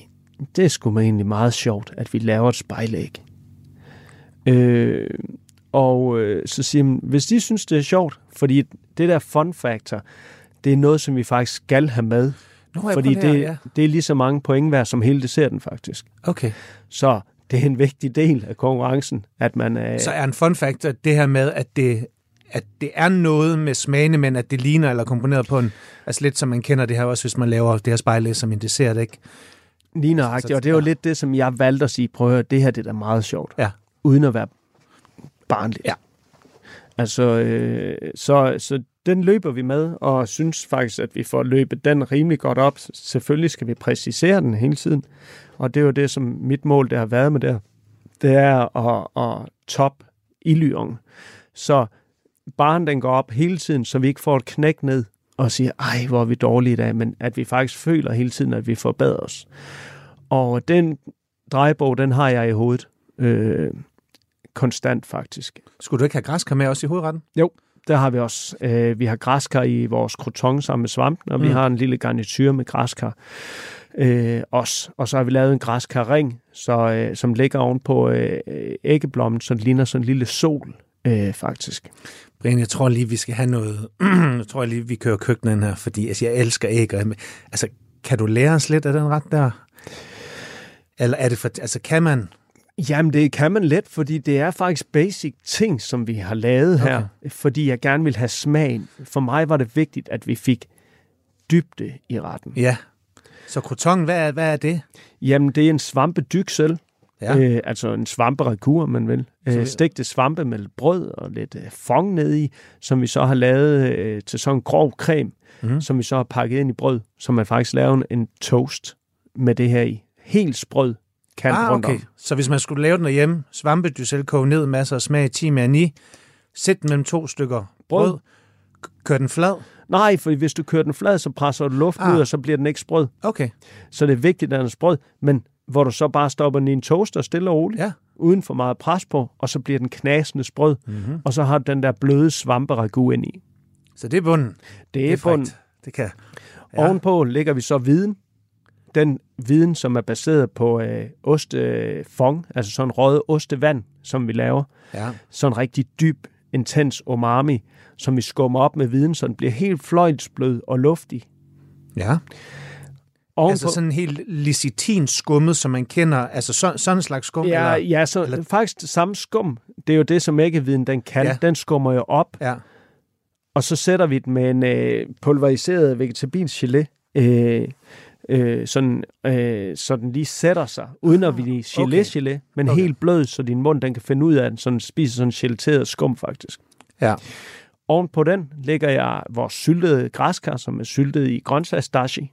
det er sgu egentlig meget sjovt, at vi laver et spejlæg. Øh, og øh, så siger man, hvis de synes, det er sjovt, fordi det der fun factor, det er noget, som vi faktisk skal have med. Nå, fordi det, ja. det er lige så mange point værd som hele desserten faktisk. Okay. Så det er en vigtig del af konkurrencen, at man... Øh, Så er en fun factor det her med, at det, at det er noget med smagene, men at det ligner eller er komponeret på en... Altså lidt som man kender det her også, hvis man laver det her spejlæg som en dessert, ikke? Lige nøjagtigt, og det er jo lidt det, som jeg valgte at sige, prøv at høre, det her det er da meget sjovt. Ja. Uden at være barnligt. Ja. Altså, øh, så, så den løber vi med, og synes faktisk, at vi får løbet den rimelig godt op. Selvfølgelig skal vi præcisere den hele tiden, og det er jo det, som mit mål det har været med det Det er at, at top illyong. Så barn den går op hele tiden, så vi ikke får et knæk ned og siger, ej, hvor er vi dårlige i dag, men at vi faktisk føler hele tiden, at vi forbedrer os. Og den drejebog, den har jeg i hovedet. Øh, konstant faktisk. Skulle du ikke have græskar med også i hovedretten? Jo, der har vi også. Øh, vi har græskar i vores croton sammen med svampen, og mm. vi har en lille garnityr med græskar øh, også. Og så har vi lavet en græskarring, så, øh, som ligger oven på øh, æggeblommen, så den ligner sådan en lille sol, øh, faktisk. Brian, jeg tror lige, vi skal have noget... jeg tror lige, vi kører køkkenet her, fordi altså, jeg elsker æg. Og, altså, kan du lære os lidt af den ret der? Eller er det for... Altså, kan man... Jamen, det kan man let, fordi det er faktisk basic ting, som vi har lavet her, okay. fordi jeg gerne vil have smagen. For mig var det vigtigt, at vi fik dybde i retten. Ja. Så croton, hvad er, hvad er det? Jamen, det er en svampedyksel. Ja. Øh, altså en svamperekur, man vil. Øh, stegte svampe med brød og lidt øh, fong ned i, som vi så har lavet øh, til sådan en grov creme, mm. som vi så har pakket ind i brød, så man faktisk laver en toast med det her i. Helt sprød kant ah, rundt okay. om. Så hvis man skulle lave den derhjemme, svampedysel, koge ned, masser af smag, 10 med i, sæt den mellem to stykker brød, brød kør den flad. Nej, for hvis du kører den flad, så presser du luft ah. ud, og så bliver den ikke sprød. Okay. Så det er vigtigt, at den er sprød, men hvor du så bare stopper den i en toaster stille og roligt, ja. uden for meget pres på, og så bliver den knasende sprød, mm-hmm. og så har du den der bløde svamperegu ind i. Så det er bunden? Det er, det er bunden. Det kan. Ja. Ovenpå lægger vi så viden, den viden, som er baseret på øh, ostefong, altså sådan røget ostevand, som vi laver. Ja. Sådan rigtig dyb, intens umami, som vi skummer op med viden, så den bliver helt fløjtsblød og luftig. Ja. Ovenpå, altså sådan helt licitin skummet, som man kender, altså så, sådan en slags skum? Ja, eller, ja så eller? faktisk det samme skum. Det er jo det, som æggeviden den kan. Ja. Den skummer jo op, ja. og så sætter vi den med en øh, pulveriseret vegetabilsk gelé. Øh, øh, sådan, øh, så den lige sætter sig, uden at vi gelé, okay. gelé, men okay. helt blød, så din mund den kan finde ud af, at den sådan, spiser sådan gelateret skum faktisk. Ja. Oven på den lægger jeg vores syltede græskar, som er syltet i grøntsagsdashi.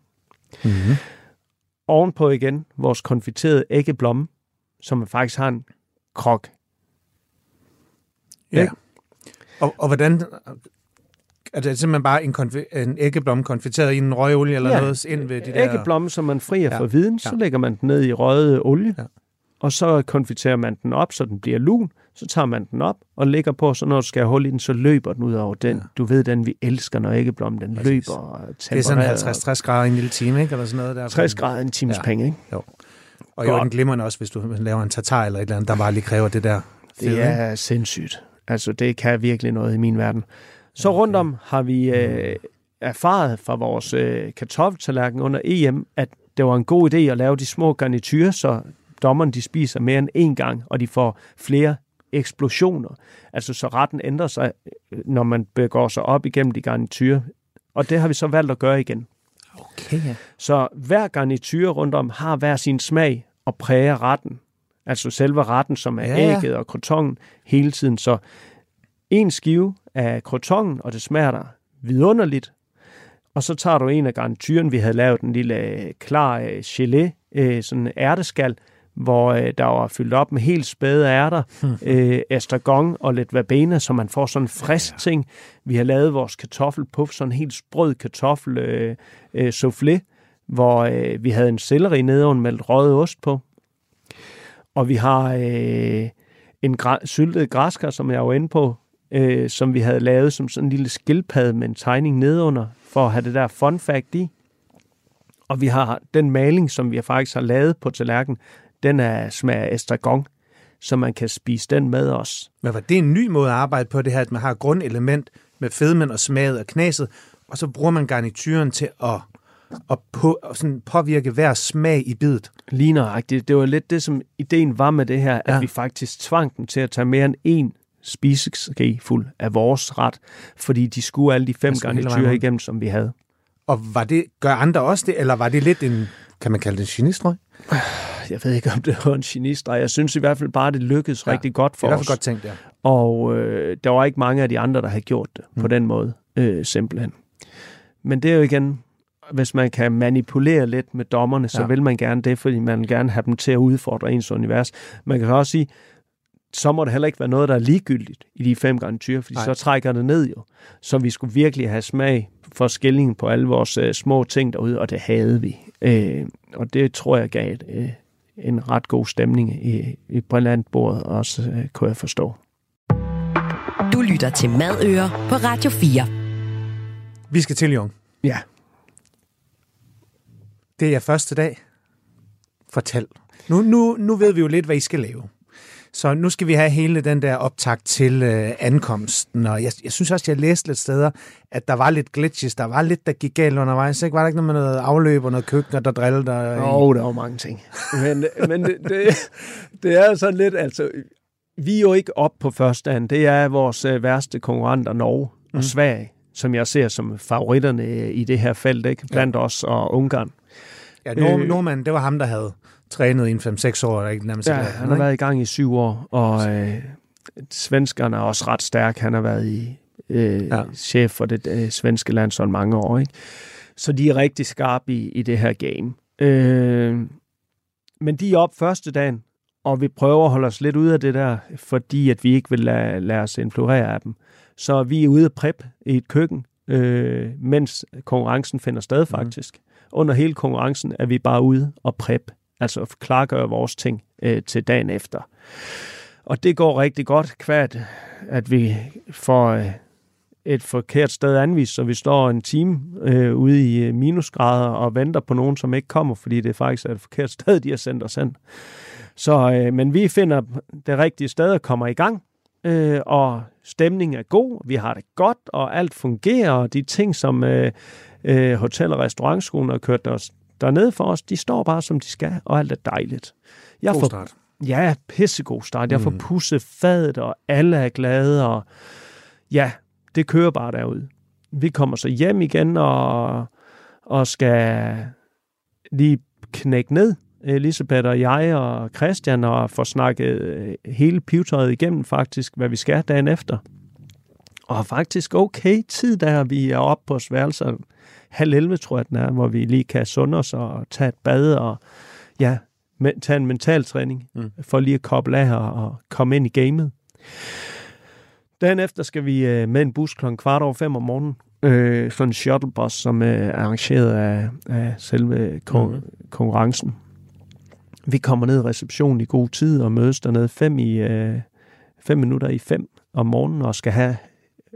Mm-hmm. Ovenpå igen vores konfiterede æggeblomme, som faktisk har en krok. Ja. Og, og hvordan er det simpelthen bare en, konfi- en æggeblomme konfiteret i en røgolie eller ja. noget ind ved de der... æggeblomme, som man frier ja. for viden, så ja. lægger man den ned i røget olie, ja. og så konfiterer man den op, så den bliver lun, så tager man den op og lægger på, så når du skal have hul i den, så løber den ud over den. Ja. Du ved, den vi elsker, når æggeblommen den Præcis. løber. Og det er sådan 50-60 grader i en lille time, ikke? Eller sådan noget der. 60 grader en times ja. penge, ikke? Jo. Og jo, den glimrende også, hvis du laver en tartar eller et eller andet, der bare lige kræver det der. Fede, det er ikke? sindssygt. Altså, det kan virkelig noget i min verden. Så okay. rundt om har vi øh, erfaret fra vores øh, kartoffeltallerken under EM, at det var en god idé at lave de små garnityrer, så dommerne de spiser mere end én gang, og de får flere eksplosioner. Altså så retten ændrer sig, når man begår sig op igennem de garnityrer. Og det har vi så valgt at gøre igen. Okay, ja. Så hver garnityr rundt om har hver sin smag og præger retten. Altså selve retten, som er ja. ægget og krotongen hele tiden. Så en skive af krotongen, og det smager der vidunderligt. Og så tager du en af garnityren, vi havde lavet en lille øh, klar øh, gelé, øh, sådan en ærteskal, hvor øh, der var fyldt op med helt spæde ærter, øh, estragon og lidt verbena, så man får sådan en frisk ting. Vi har lavet vores kartoffelpuff, sådan en helt sprød kartoffel øh, øh, soufflé, hvor øh, vi havde en selleri nedenunder med lidt røget ost på. Og vi har øh, en gra- syltet græskar, som jeg var inde på, øh, som vi havde lavet som sådan en lille skildpadde med en tegning nedenunder, for at have det der fun fact i. Og vi har den maling, som vi faktisk har lavet på tallerkenen, den er smag af estragon, så man kan spise den med os. Men var det en ny måde at arbejde på, det her, at man har grundelement med fedmen og smaget og knaset, og så bruger man garnituren til at, at på, at sådan påvirke hver smag i bidet? Lige nøjagtigt. Det var lidt det, som ideen var med det her, at Ja. vi faktisk tvang dem til at tage mere end én spiseske fuld af vores ret, fordi de skulle alle de fem vejen garniturer rundt. igennem, som vi havde. Og var det, gør andre også det, eller var det lidt en, kan man kalde det en genistrøg? Jeg ved ikke, om det var en genistreg. Jeg synes i hvert fald bare, det lykkedes Ja, rigtig godt Det for er os. fald godt tænkt, ja. Og øh, der var ikke mange af de andre, der havde gjort det mm. på den måde, øh, simpelthen. Men det er jo igen, hvis man kan manipulere lidt med dommerne, så ja. vil man gerne det, fordi man vil gerne have dem til at udfordre ens univers. Man kan også sige, så må det heller ikke være noget, der er ligegyldigt i de fem garnityrer, fordi Nej. Så trækker det ned jo. Så vi skulle virkelig have smag for skillingen på alle vores øh, små ting derude, og det havde vi. Øh, og det tror jeg gav et, øh, en ret god stemning i, i brillantbordet også, øh, kunne jeg forstå. Du lytter til Madøer på Radio 4. Vi skal til, Jung. Ja. Det er første dag. Fortæl. Nu, nu, nu ved vi jo lidt, hvad I skal lave. Så nu skal vi have hele den der optakt til øh, ankomsten. Og jeg, jeg synes også, jeg læste lidt steder, at der var lidt glitches. Der var lidt, der gik galt undervejs. Ikke? Var der ikke noget med noget afløb og noget køkken, der drillede der? Åh, oh, der var mange ting. Men, men det, det, det er sådan lidt, altså, vi er jo ikke op på første dagen. Det er vores øh, værste konkurrenter, Norge og Sverige, som jeg ser som favoritterne i det her felt, ikke? blandt ja. os og Ungarn. Ja, Nord, Øh. Nordmand, det var ham, der havde trænet i en 5-6 år. Ikke nærmest Ja, ikke- han har været i gang i syv år, og øh, svenskerne er også ret stærk. Han har været i øh, Ja. ja. chef for det øh, svenske landshold mange år. Ikke? Så de er rigtig skarpe i, i det her game. Øh, men de er op første dagen, og vi prøver at holde os lidt ude af det der, fordi at vi ikke vil lade, lade os influere af dem. Så vi er ude at prep i et køkken, øh, mens konkurrencen finder sted faktisk. Mm. Under hele konkurrencen er vi bare ude og prep, altså klargøre vores ting øh, til dagen efter. Og det går rigtig godt, kvært, at vi får øh, et forkert sted anvist, så vi står en time øh, ude i øh, minusgrader og venter på nogen, som ikke kommer, fordi det faktisk er et forkert sted, de har sendt os hen. Så, øh, men vi finder det rigtige sted og kommer i gang, øh, og stemningen er god, vi har det godt, og alt fungerer, og de ting, som øh, øh, hotel- og restaurantskolen har kørt os dernede for os, de står bare, som de skal, og alt er dejligt. Jeg God får start. Ja, pissegod start. Jeg får pusset fadet, og alle er glade, og ja, det kører bare derude. Vi kommer så hjem igen, og, og skal lige knække ned, Elisabeth og jeg og Christian, og få snakket øh, hele pivetøjet igennem faktisk, hvad vi skal dagen efter. Og har faktisk okay tid, der vi er oppe på vores værelser. Halv 11, tror jeg, den er, hvor vi lige kan sunde os og tage et bad og ja, men, tage en mental træning, mm. for lige at koble af og, og komme ind i gamet. Dagen efter skal vi øh, med en bus klokken kvart over fem om morgenen. Øh, sådan en shuttlebus, som øh, er arrangeret af, af selve kon- mm. konkurrencen. Vi kommer ned i receptionen i god tid og mødes dernede fem, i, øh, fem minutter i fem om morgenen og skal have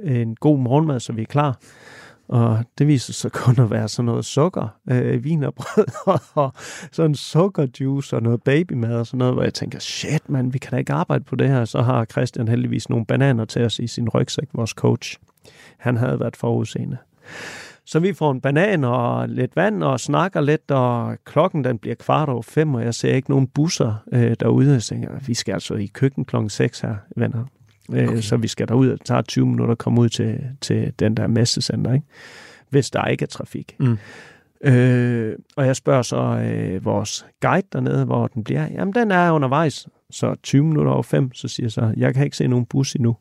en god morgenmad, så vi er klar. Og det viser sig kun at være sådan noget sukker, øh, vin og brød, og sådan sukkerjuice og noget babymad og sådan noget, hvor jeg tænker, shit mand, vi kan da ikke arbejde på det her. Så har Christian heldigvis nogle bananer til os i sin rygsæk, vores coach. Han havde været forudseende. Så vi får en banan og lidt vand og snakker lidt, og klokken den bliver kvart over fem, og jeg ser ikke nogen busser øh, derude. Jeg tænker, vi skal altså i køkken klokken seks her, venner. Okay. Så vi skal derud, og det tager 20 minutter at komme ud til, til den der messecenter, ikke? hvis der ikke er trafik. Mm. Øh, og jeg spørger så øh, vores guide dernede, hvor den bliver. Jamen, den er undervejs. Så 20 minutter over 5, så siger jeg så, jeg kan ikke se nogen bus endnu.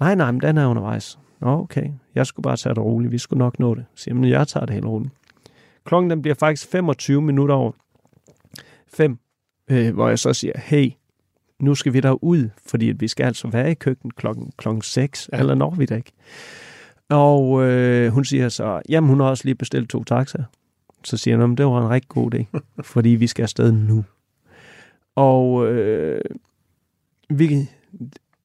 Nej, nej, men den er undervejs. Nå, okay. Jeg skulle bare tage det roligt. Vi skulle nok nå det. Så siger, men jeg tager det helt roligt. Klokken den bliver faktisk 25 minutter over 5, øh, hvor jeg så siger, hey, nu skal vi ud, fordi vi skal altså være i køkkenet klokken, klokken 6, ja. eller når vi da ikke. Og øh, hun siger så, jamen hun har også lige bestilt to taxaer. Så siger hun, det var en rigtig god idé, fordi vi skal afsted nu. Og øh, vi,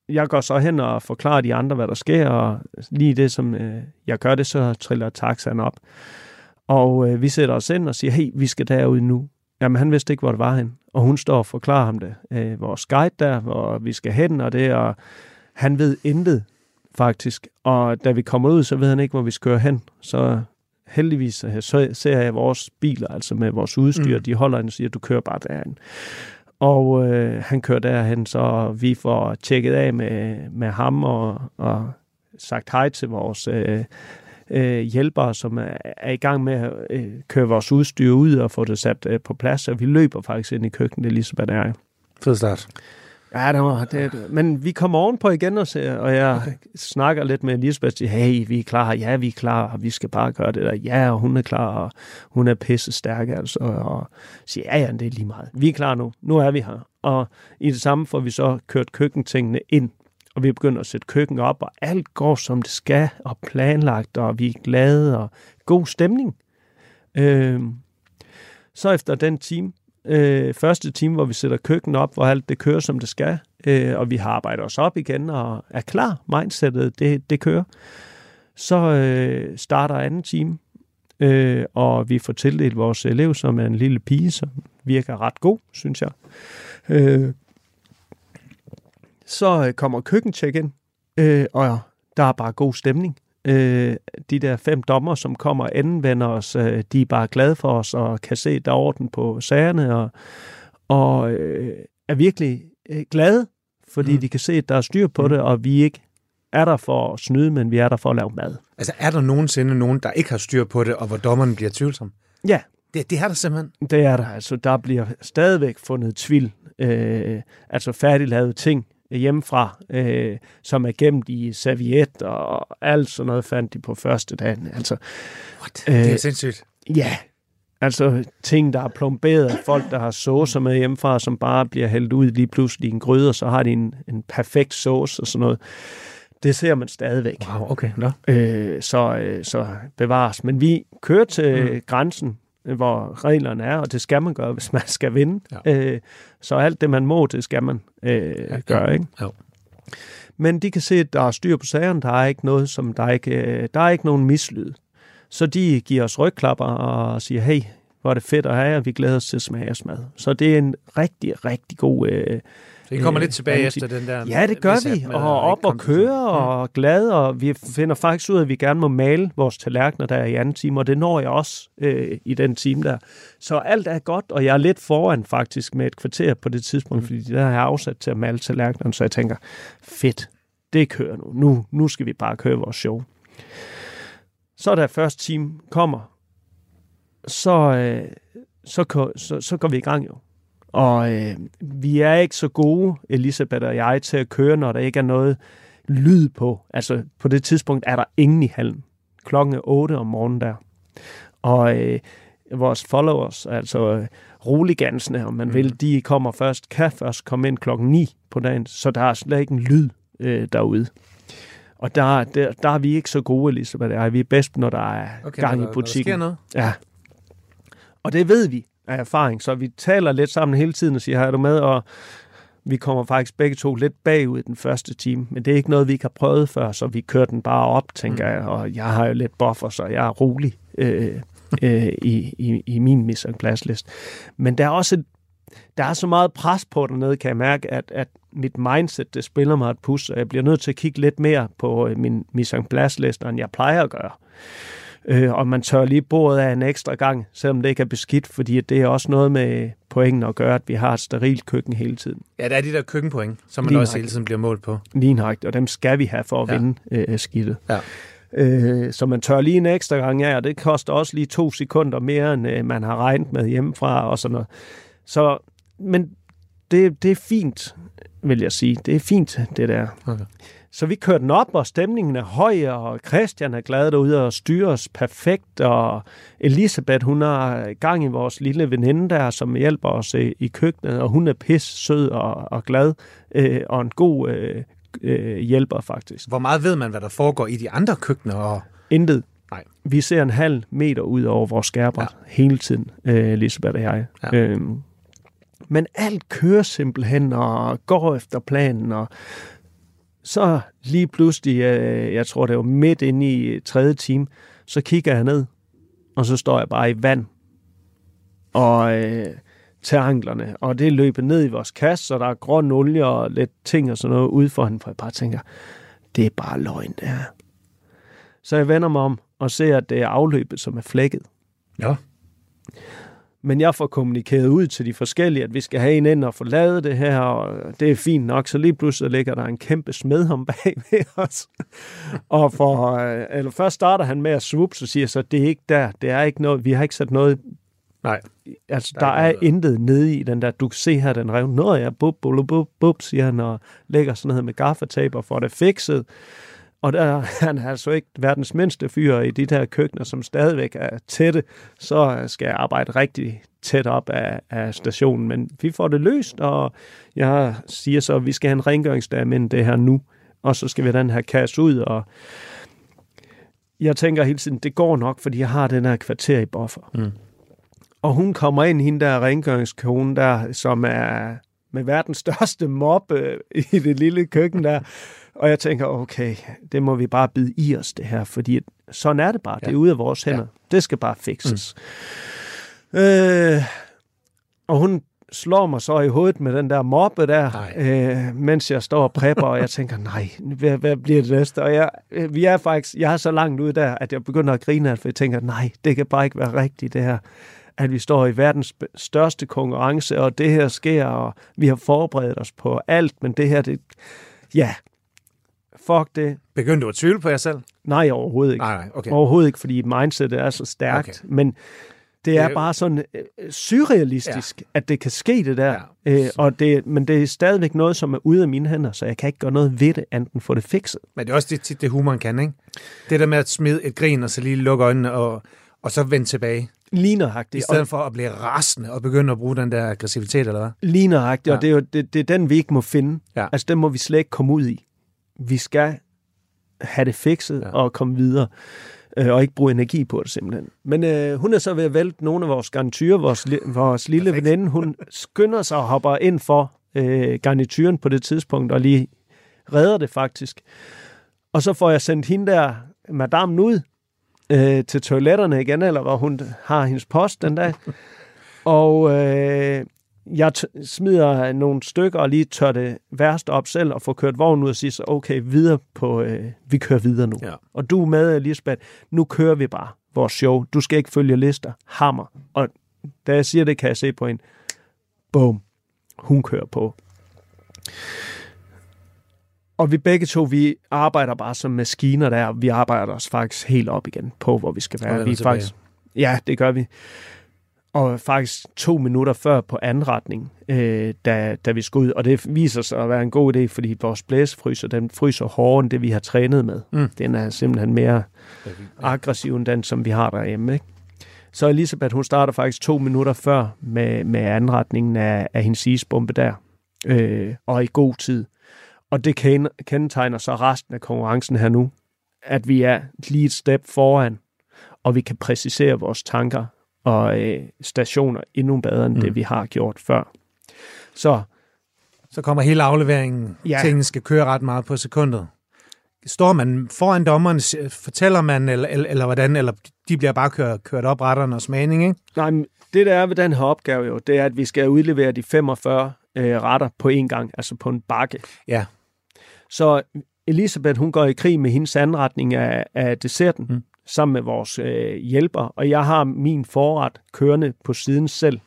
jeg går så hen og forklarer de andre, hvad der sker, og lige det, som øh, jeg gør det, så triller taxaen op. Og øh, vi sætter os ind og siger, hey, vi skal derud nu. Jamen, han vidste ikke, hvor det var hen. Og hun står og forklarer ham det. Øh, vores guide der, hvor vi skal hen, og det, og han ved intet, faktisk. Og da vi kommer ud, så ved han ikke, hvor vi skal køre hen. Så heldigvis så ser jeg vores biler, altså med vores udstyr, mm. de holder ind og siger, du kører bare derhen. Og øh, han kører derhen, så vi får tjekket af med, med ham og, og sagt hej til vores øh, øh, hjælpere, som er, er i gang med at øh, køre vores udstyr ud og få det sat øh, på plads. Og vi løber faktisk ind i køkkenet, Elisabeth er. Fed start. Ja, det var, det, men vi kommer ovenpå igen, og, ser, og jeg okay. snakker lidt med Elisabeth, siger, hey, vi er klar, ja, vi er klar, og vi skal bare gøre det der, ja, og hun er klar, og hun er pisse stærk, altså, og siger, ja, ja, det er lige meget. Vi er klar nu, nu er vi her. Og i det samme får vi så kørt køkkentingene ind, og vi begynder at sætte køkken op, og alt går, som det skal, og planlagt, og vi er glade, og god stemning. Øh, så efter den time, øh, første time, hvor vi sætter køkken op, hvor alt det kører, som det skal, øh, og vi har arbejdet os op igen og er klar. Mindsetet, det, det kører. Så øh, starter anden time, øh, og vi får tildelt vores elev, som er en lille pige, som virker ret god, synes jeg. Øh, så øh, kommer check ind, øh, og der er bare god stemning øh, de der fem dommer, som kommer og anvender os, øh, de er bare glade for os og kan se, der er orden på sagerne og, og øh, er virkelig øh, glade, fordi mm. de kan se, at der er styr på mm. det, og vi ikke er der for at snyde, men vi er der for at lave mad. Altså er der nogensinde nogen, der ikke har styr på det, og hvor dommeren bliver tvivlsom? Ja. Det, det er der simpelthen? Det er der. Altså, der bliver stadigvæk fundet tvivl. Øh, altså færdiglavede ting, hjemmefra, øh, som er gemt i serviet og alt sådan noget fandt de på første dag. Altså, What? Øh, det er sindssygt. Ja, altså ting, der er plomberet, folk, der har saucer med hjemmefra, som bare bliver hældt ud lige pludselig i en gryde, og så har de en, en perfekt sauce og sådan noget. Det ser man stadigvæk. Wow, okay. No. Øh, så, øh, så bevares. Men vi kører til mm. grænsen hvor reglerne er, og det skal man gøre, hvis man skal vinde. Ja. Øh, så alt det, man må, det skal man øh, ja, gøre, ikke? Ja. Men de kan se, at der er styr på sagerne, der er ikke noget, som der er ikke, øh, der er ikke nogen mislyd. Så de giver os rygklapper og siger, hey, hvor er det fedt at have, og vi glæder os til at smage mad. Så det er en rigtig, rigtig god øh, så I kommer øh, lidt tilbage efter den der... Ja, det gør vi, og op og køre og mm. glade, og vi finder faktisk ud af, at vi gerne må male vores tallerkener der i anden time, og det når jeg også øh, i den time der. Så alt er godt, og jeg er lidt foran faktisk med et kvarter på det tidspunkt, mm. fordi der har jeg afsat til at male tallerkenerne, så jeg tænker, fedt, det kører nu. nu. Nu skal vi bare køre vores show. Så da første time kommer, så, øh, så, så, så går vi i gang jo. Og øh, vi er ikke så gode, Elisabeth og jeg, til at køre, når der ikke er noget lyd på. Altså på det tidspunkt er der ingen i hallen. Klokken er 8 om morgenen der. Og øh, vores followers, altså øh, roligansene, om man mm. vil, de kommer først, kan først komme ind klokken 9 på dagen, så der er slet ikke en lyd øh, derude. Og der, der, der er vi ikke så gode, Elisabeth. Er. Vi er bedst, når der er okay, gang når, i butikken. Når der sker noget. Ja. Og det ved vi af erfaring, så vi taler lidt sammen hele tiden og siger, har du med? Og vi kommer faktisk begge to lidt bagud i den første time, men det er ikke noget, vi ikke har prøvet før, så vi kører den bare op, tænker mm. jeg, og jeg har jo lidt buffer, så jeg er rolig øh, øh, i, i, i min mission list. Men der er også et, der er så meget pres på dernede, kan jeg mærke, at, at mit mindset, det spiller mig et pus, og jeg bliver nødt til at kigge lidt mere på øh, min mission list, end jeg plejer at gøre øh, og man tør lige bordet af en ekstra gang, selvom det ikke er beskidt, fordi det er også noget med pointen at gøre, at vi har et sterilt køkken hele tiden. Ja, der er de der køkkenpoint, som man også hele tiden bliver målt på. Lige og dem skal vi have for at ja. vinde øh, skidtet. Ja. Øh, så man tør lige en ekstra gang af, og det koster også lige to sekunder mere, end øh, man har regnet med hjemmefra og sådan noget. Så, men det, det er fint, vil jeg sige. Det er fint, det der. Okay. Så vi kørte den op, og stemningen er høj, og Christian er glad derude og styrer os perfekt, og Elisabeth, hun har gang i vores lille veninde der, som hjælper os i, i køkkenet, og hun er pis sød og, og glad, øh, og en god øh, øh, hjælper faktisk. Hvor meget ved man, hvad der foregår i de andre køkkener? Og... Intet. Nej. Vi ser en halv meter ud over vores skærbræt ja. hele tiden, øh, Elisabeth og jeg. Ja. Øhm, men alt kører simpelthen og går efter planen, og så lige pludselig, jeg, jeg tror det var midt inde i øh, tredje time, så kigger jeg ned, og så står jeg bare i vand. Og øh, til anglerne, og det løber ned i vores kasse, så der er grøn olie og lidt ting og sådan noget ude for hende, for jeg bare tænker, det er bare løgn, det her. Så jeg vender mig om og ser, at det er afløbet, som er flækket. Ja. Men jeg får kommunikeret ud til de forskellige, at vi skal have en ind og få lavet det her, og det er fint nok. Så lige pludselig ligger der en kæmpe smedhom bag ved os. og for, øh, eller først starter han med at swoop, så siger så, det er ikke der, det er ikke noget, vi har ikke sat noget Nej. Altså, der, der er, er intet nede i den der, du kan se her, den rev, nå ja, bub, bub, bub, bub, siger han, og lægger sådan noget med gaffatape og får det fikset. Og der han er altså ikke verdens mindste fyr i de der køkkener, som stadigvæk er tætte, så skal jeg arbejde rigtig tæt op af, af stationen. Men vi får det løst, og jeg siger så, at vi skal have en rengøringsdag med det her nu, og så skal vi den her kasse ud, og jeg tænker hele tiden, det går nok, fordi jeg har den her kvarter i buffer. Mm. Og hun kommer ind, hende der rengøringskone der, som er med verdens største mop i det lille køkken der. Og jeg tænker, okay, det må vi bare bide i os, det her, fordi sådan er det bare. Ja. Det er ude af vores hænder. Ja. Det skal bare fikses. Mm. Øh, og hun slår mig så i hovedet med den der moppe der, øh, mens jeg står og prepper, og jeg tænker, nej, hvad, hvad bliver det næste? Og jeg, øh, vi er faktisk, jeg er så langt ude der, at jeg begynder at grine, for jeg tænker, nej, det kan bare ikke være rigtigt, det her at vi står i verdens største konkurrence, og det her sker, og vi har forberedt os på alt, men det her, det, ja, fuck det. Begyndte du at tvivle på jer selv? Nej, overhovedet ikke. Nej, nej, okay. Overhovedet ikke, fordi mindsetet er så stærkt, okay. men det er bare sådan øh, surrealistisk, ja. at det kan ske det der. Ja. Øh, og det, men det er stadigvæk noget, som er ude af mine hænder, så jeg kan ikke gøre noget ved det, enten få det fikset. Men det er også det, tit det humoren kan, ikke? Det der med at smide et grin, og så lige lukke øjnene, og, og så vende tilbage. Ligneragtigt. I stedet for at blive rasende og begynde at bruge den der aggressivitet, eller hvad? Ligneragtigt, ja. og det er jo det, det er den, vi ikke må finde. Ja. Altså, den må vi slet ikke komme ud i. Vi skal have det fikset ja. og komme videre, øh, og ikke bruge energi på det simpelthen. Men øh, hun er så ved at vælte nogle af vores garnityrer. Vores, vores lille Perfekt. veninde, hun skynder sig og hopper ind for øh, garnituren på det tidspunkt, og lige redder det faktisk. Og så får jeg sendt hende der, madame ud, øh, til toiletterne igen, eller hvor hun har hendes post den dag. Og øh, jeg smider nogle stykker og lige tør det værste op selv og får kørt vognen ud og siger så, okay, videre på, øh, vi kører videre nu. Ja. Og du er med, Elisabeth, nu kører vi bare vores show. Du skal ikke følge lister. Hammer. Og da jeg siger det, kan jeg se på en. Boom. Hun kører på. Og vi begge to, vi arbejder bare som maskiner der. Vi arbejder os faktisk helt op igen på, hvor vi skal være. Vi faktisk, ja, det gør vi. Og faktisk to minutter før på anretning, øh, da, da vi skal ud. Og det viser sig at være en god idé, fordi vores blæsefryser, den fryser hårdere end det, vi har trænet med. Mm. Den er simpelthen mere aggressiv end den, som vi har derhjemme. Ikke? Så Elisabeth, hun starter faktisk to minutter før med, med anretningen af, af hendes isbombe der. Øh, og i god tid. Og det kendetegner så resten af konkurrencen her nu, at vi er lige et step foran, og vi kan præcisere vores tanker og øh, stationer endnu bedre end mm. det, vi har gjort før. Så så kommer hele afleveringen. Ja. Tingene skal køre ret meget på sekundet. Står man foran dommeren, fortæller man, eller, eller, eller hvordan, eller de bliver bare kørt, kørt op retterne og smagning, ikke? Nej, men det der er ved den her opgave jo, det er, at vi skal udlevere de 45 øh, retter på en gang, altså på en bakke. Ja. Så Elisabeth, hun går i krig med hendes anretning af, af desserten, mm. Sammen med vores øh, hjælper, og jeg har min forret kørende på siden selv.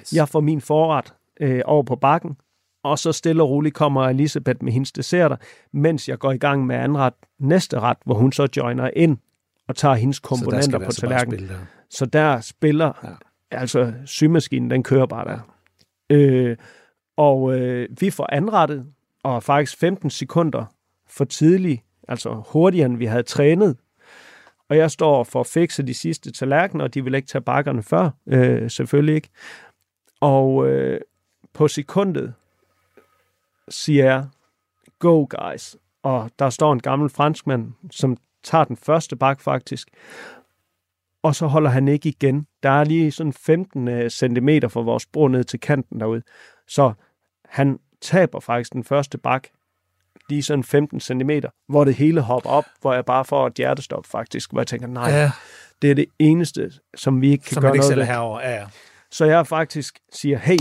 Yes. Jeg får min forret øh, over på bakken, og så stille og roligt kommer Elisabeth med hendes desserter, mens jeg går i gang med anden ret, næste ret, hvor hun så joiner ind og tager hendes komponenter på tallerkenen. Så der spiller, ja. altså symaskinen, den kører bare der. Øh, og øh, vi får anrettet, og faktisk 15 sekunder for tidligt, altså hurtigere end vi havde trænet. Og jeg står for at fikse de sidste tallerkener, og de vil ikke tage bakkerne før, øh, selvfølgelig ikke. Og øh, på sekundet siger jeg, go guys. Og der står en gammel franskmand, som tager den første bak faktisk, og så holder han ikke igen. Der er lige sådan 15 øh, cm fra vores bord ned til kanten derude. Så han taber faktisk den første bak, lige sådan 15 cm, hvor det hele hopper op, hvor jeg bare får et hjertestop faktisk, hvor jeg tænker, nej, ja. det er det eneste, som vi ikke kan som gøre ikke noget herover. Ja, ja. Så jeg faktisk siger, hey,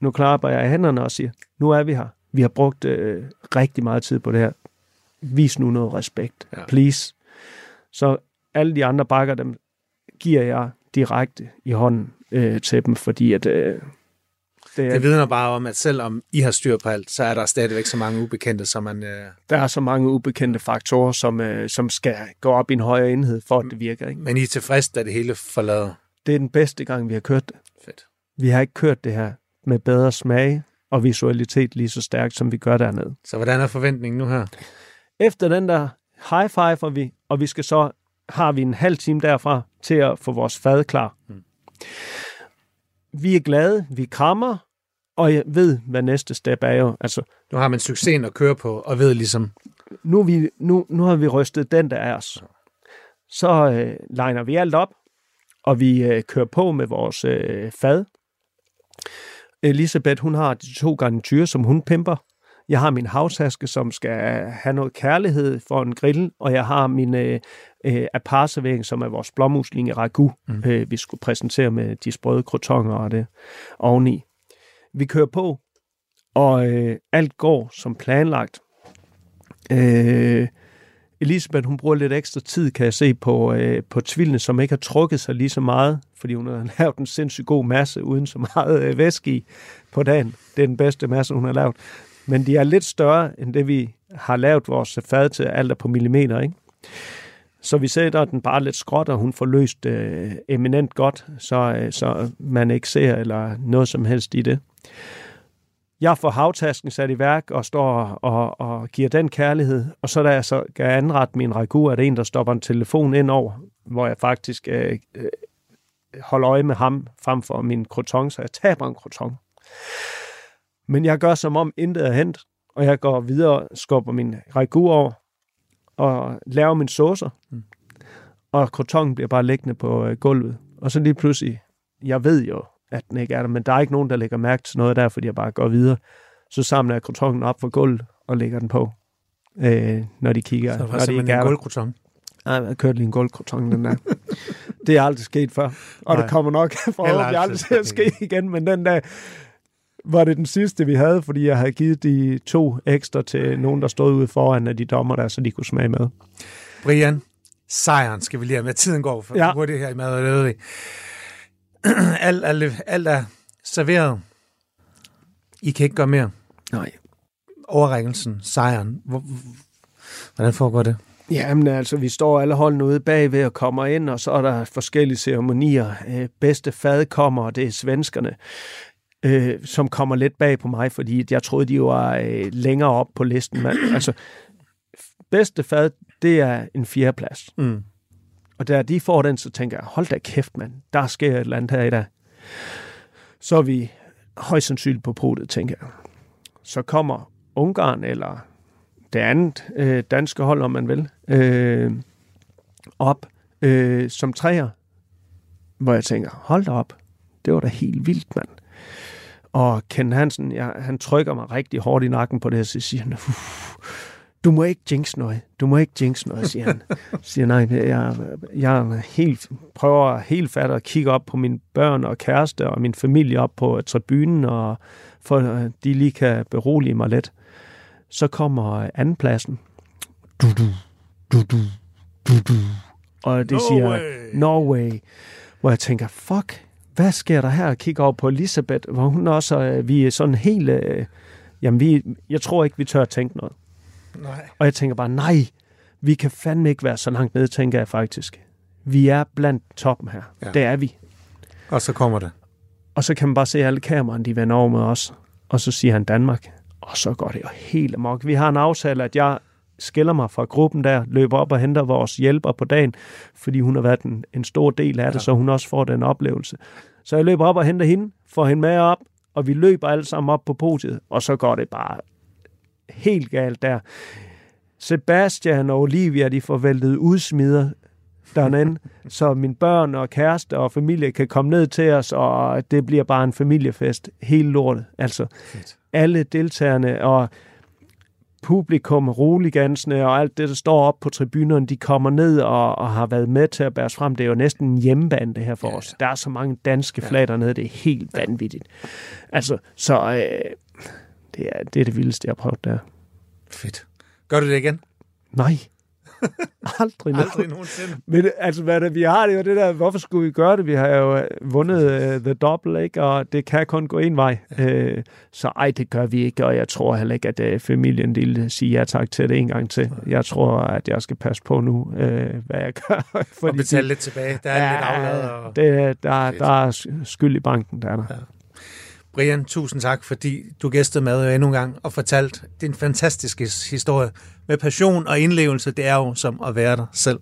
nu klapper jeg hænderne og siger, nu er vi her. Vi har brugt øh, rigtig meget tid på det her. Vis nu noget respekt, ja. please. Så alle de andre bakker, dem giver jeg direkte i hånden øh, til dem, fordi at... Øh, det, er, det vidner bare om, at selvom I har styr på alt, så er der stadigvæk så mange ubekendte, som man... Øh... Der er så mange ubekendte faktorer, som, øh, som skal gå op i en højere enhed, for at det virker. Ikke? Men I er tilfreds, da det hele forlader? Det er den bedste gang, vi har kørt det. Fedt. Vi har ikke kørt det her med bedre smag og visualitet lige så stærkt, som vi gør dernede. Så hvordan er forventningen nu her? Efter den der high five vi, og vi skal så har vi en halv time derfra til at få vores fad klar. Mm. Vi er glade, vi krammer, og jeg ved, hvad næste step er jo. Altså, nu har man succesen at køre på, og ved ligesom... Nu, vi, nu, nu har vi rystet den, der er os. Så øh, liner vi alt op, og vi øh, kører på med vores øh, fad. Elisabeth, hun har de to garnityrer, som hun pimper. Jeg har min havtaske, som skal have noget kærlighed for en grill, og jeg har min øh, øh, aparservering, som er vores blåmuslinge ragu, mm. øh, vi skulle præsentere med de sprøde krotonger og det oveni. Vi kører på, og øh, alt går som planlagt. Øh, Elisabeth, hun bruger lidt ekstra tid, kan jeg se, på, øh, på tvillene, som ikke har trukket sig lige så meget, fordi hun har lavet en sindssygt god masse, uden så meget øh, væske i på dagen. Det er den bedste masse, hun har lavet. Men de er lidt større, end det vi har lavet vores fad til, alt er på millimeter, ikke? Så vi sætter den bare lidt skråt, og hun får løst øh, eminent godt, så, øh, så man ikke ser eller noget som helst i det. Jeg får havtasken sat i værk og står og, og giver den kærlighed, og så da jeg så kan anrette min ragu, er det en, der stopper en telefon ind over, hvor jeg faktisk øh, øh, holder øje med ham frem for min croton, så jeg taber en croton. Men jeg gør som om intet er hent, og jeg går videre, skubber min ragu over, og laver min saucer. Mm. Og krotongen bliver bare liggende på øh, gulvet. Og så lige pludselig, jeg ved jo, at den ikke er der, men der er ikke nogen, der lægger mærke til noget der, fordi jeg bare går videre. Så samler jeg krotongen op for gulvet og lægger den på, øh, når de kigger. Så det var når de ikke en guldkroton? Nej, jeg kørte lige en guldkroton, den der. det er aldrig sket før. Og Nej. det kommer nok forhåbentlig aldrig til at ske igen, men den der, var det den sidste, vi havde, fordi jeg havde givet de to ekstra til nogen, der stod ude foran af de dommer der, så de kunne smage med. Brian, sejren skal vi lige have med. Tiden går for ja. hurtigt her i mad og lødig. alt, alt, alt er serveret. I kan ikke gøre mere. Nej. Overrækkelsen, sejren. Hvordan foregår det? Jamen altså, vi står alle holdene ude bagved og kommer ind, og så er der forskellige ceremonier. Øh, bedste fad kommer, og det er svenskerne øh, som kommer lidt bag på mig, fordi jeg troede, de var øh, længere op på listen. Men, altså, bedste fad, det er en fjerdeplads. Mm. Og da de får den, så tænker jeg, hold da kæft, mand, der sker et eller andet her i dag. Så er vi højst sandsynligt på podet, tænker jeg. Så kommer Ungarn, eller det andet øh, danske hold, om man vil, øh, op øh, som træer, hvor jeg tænker, hold da op, det var da helt vildt, mand. Og Ken Hansen, ja, han trykker mig rigtig hårdt i nakken på det, og så siger han, du må ikke jinx noget. Du må ikke jinx noget, siger han. siger, nej, jeg, jeg helt, prøver helt fat at kigge op på mine børn og kæreste og min familie op på tribunen, og for at de lige kan berolige mig lidt. Så kommer andenpladsen. Du, du, du, du, du, du. Og det no siger, way. no way. Hvor jeg tænker, fuck, hvad sker der her? Jeg kigger over på Elisabeth, hvor hun også, øh, vi er sådan helt, øh, jamen vi, jeg tror ikke, vi tør at tænke noget. Nej. Og jeg tænker bare, nej, vi kan fandme ikke være så langt nede, tænker jeg faktisk. Vi er blandt toppen her. Ja. Det er vi. Og så kommer det. Og så kan man bare se alle kameraerne, de vender over med os. Og så siger han Danmark. Og så går det jo helt amok. Vi har en aftale, at jeg skiller mig fra gruppen der, løber op og henter vores hjælper på dagen, fordi hun har været en, en stor del af det, ja. så hun også får den oplevelse. Så jeg løber op og henter hende, får hende med op, og vi løber alle sammen op på podiet, og så går det bare helt galt der. Sebastian og Olivia, de får væltet udsmider dernede, så mine børn og kæreste og familie kan komme ned til os, og det bliver bare en familiefest. Hele lortet. Altså, Fedt. alle deltagerne og publikum, roligansene og alt det, der står op på tribunerne, de kommer ned og, og har været med til at bære frem. Det er jo næsten en hjemmebane, det her for Ja. ja. os. Der er så mange danske flag dernede, det er helt vanvittigt. Altså, så øh, det, er, det er det vildeste, jeg har prøvet der. Fedt. Gør du det igen? Nej. Aldrig, Aldrig nogen. nogensinde. Men altså, hvad det, vi har det jo det der, hvorfor skulle vi gøre det? Vi har jo øh, vundet uh, The Double, ikke? og det kan kun gå en vej. Uh, så ej, det gør vi ikke, og jeg tror heller ikke, at uh, familien vil sige ja tak til det en gang til. Jeg tror, at jeg skal passe på nu, uh, hvad jeg gør. Og betale lidt tilbage. Der er lidt aflad. Og... det, der, der er skyld i banken, der er der. Ja. Brian, tusind tak, fordi du gæstede med endnu en gang og fortalt din fantastiske historie med passion og indlevelse. Det er jo som at være der selv.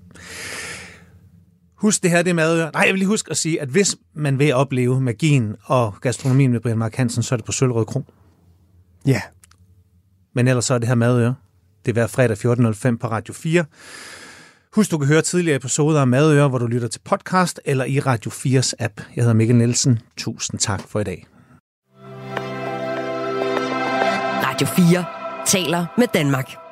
Husk det her, det madøer. Nej, jeg vil lige huske at sige, at hvis man vil opleve magien og gastronomien med Brian Mark Hansen, så er det på Sølvrød Kro. Ja. Men ellers så er det her madøer. Det er hver fredag 14.05 på Radio 4. Husk, du kan høre tidligere episoder af Madøre, hvor du lytter til podcast eller i Radio 4's app. Jeg hedder Mikkel Nielsen. Tusind tak for i dag. Radio 4 taler med Danmark.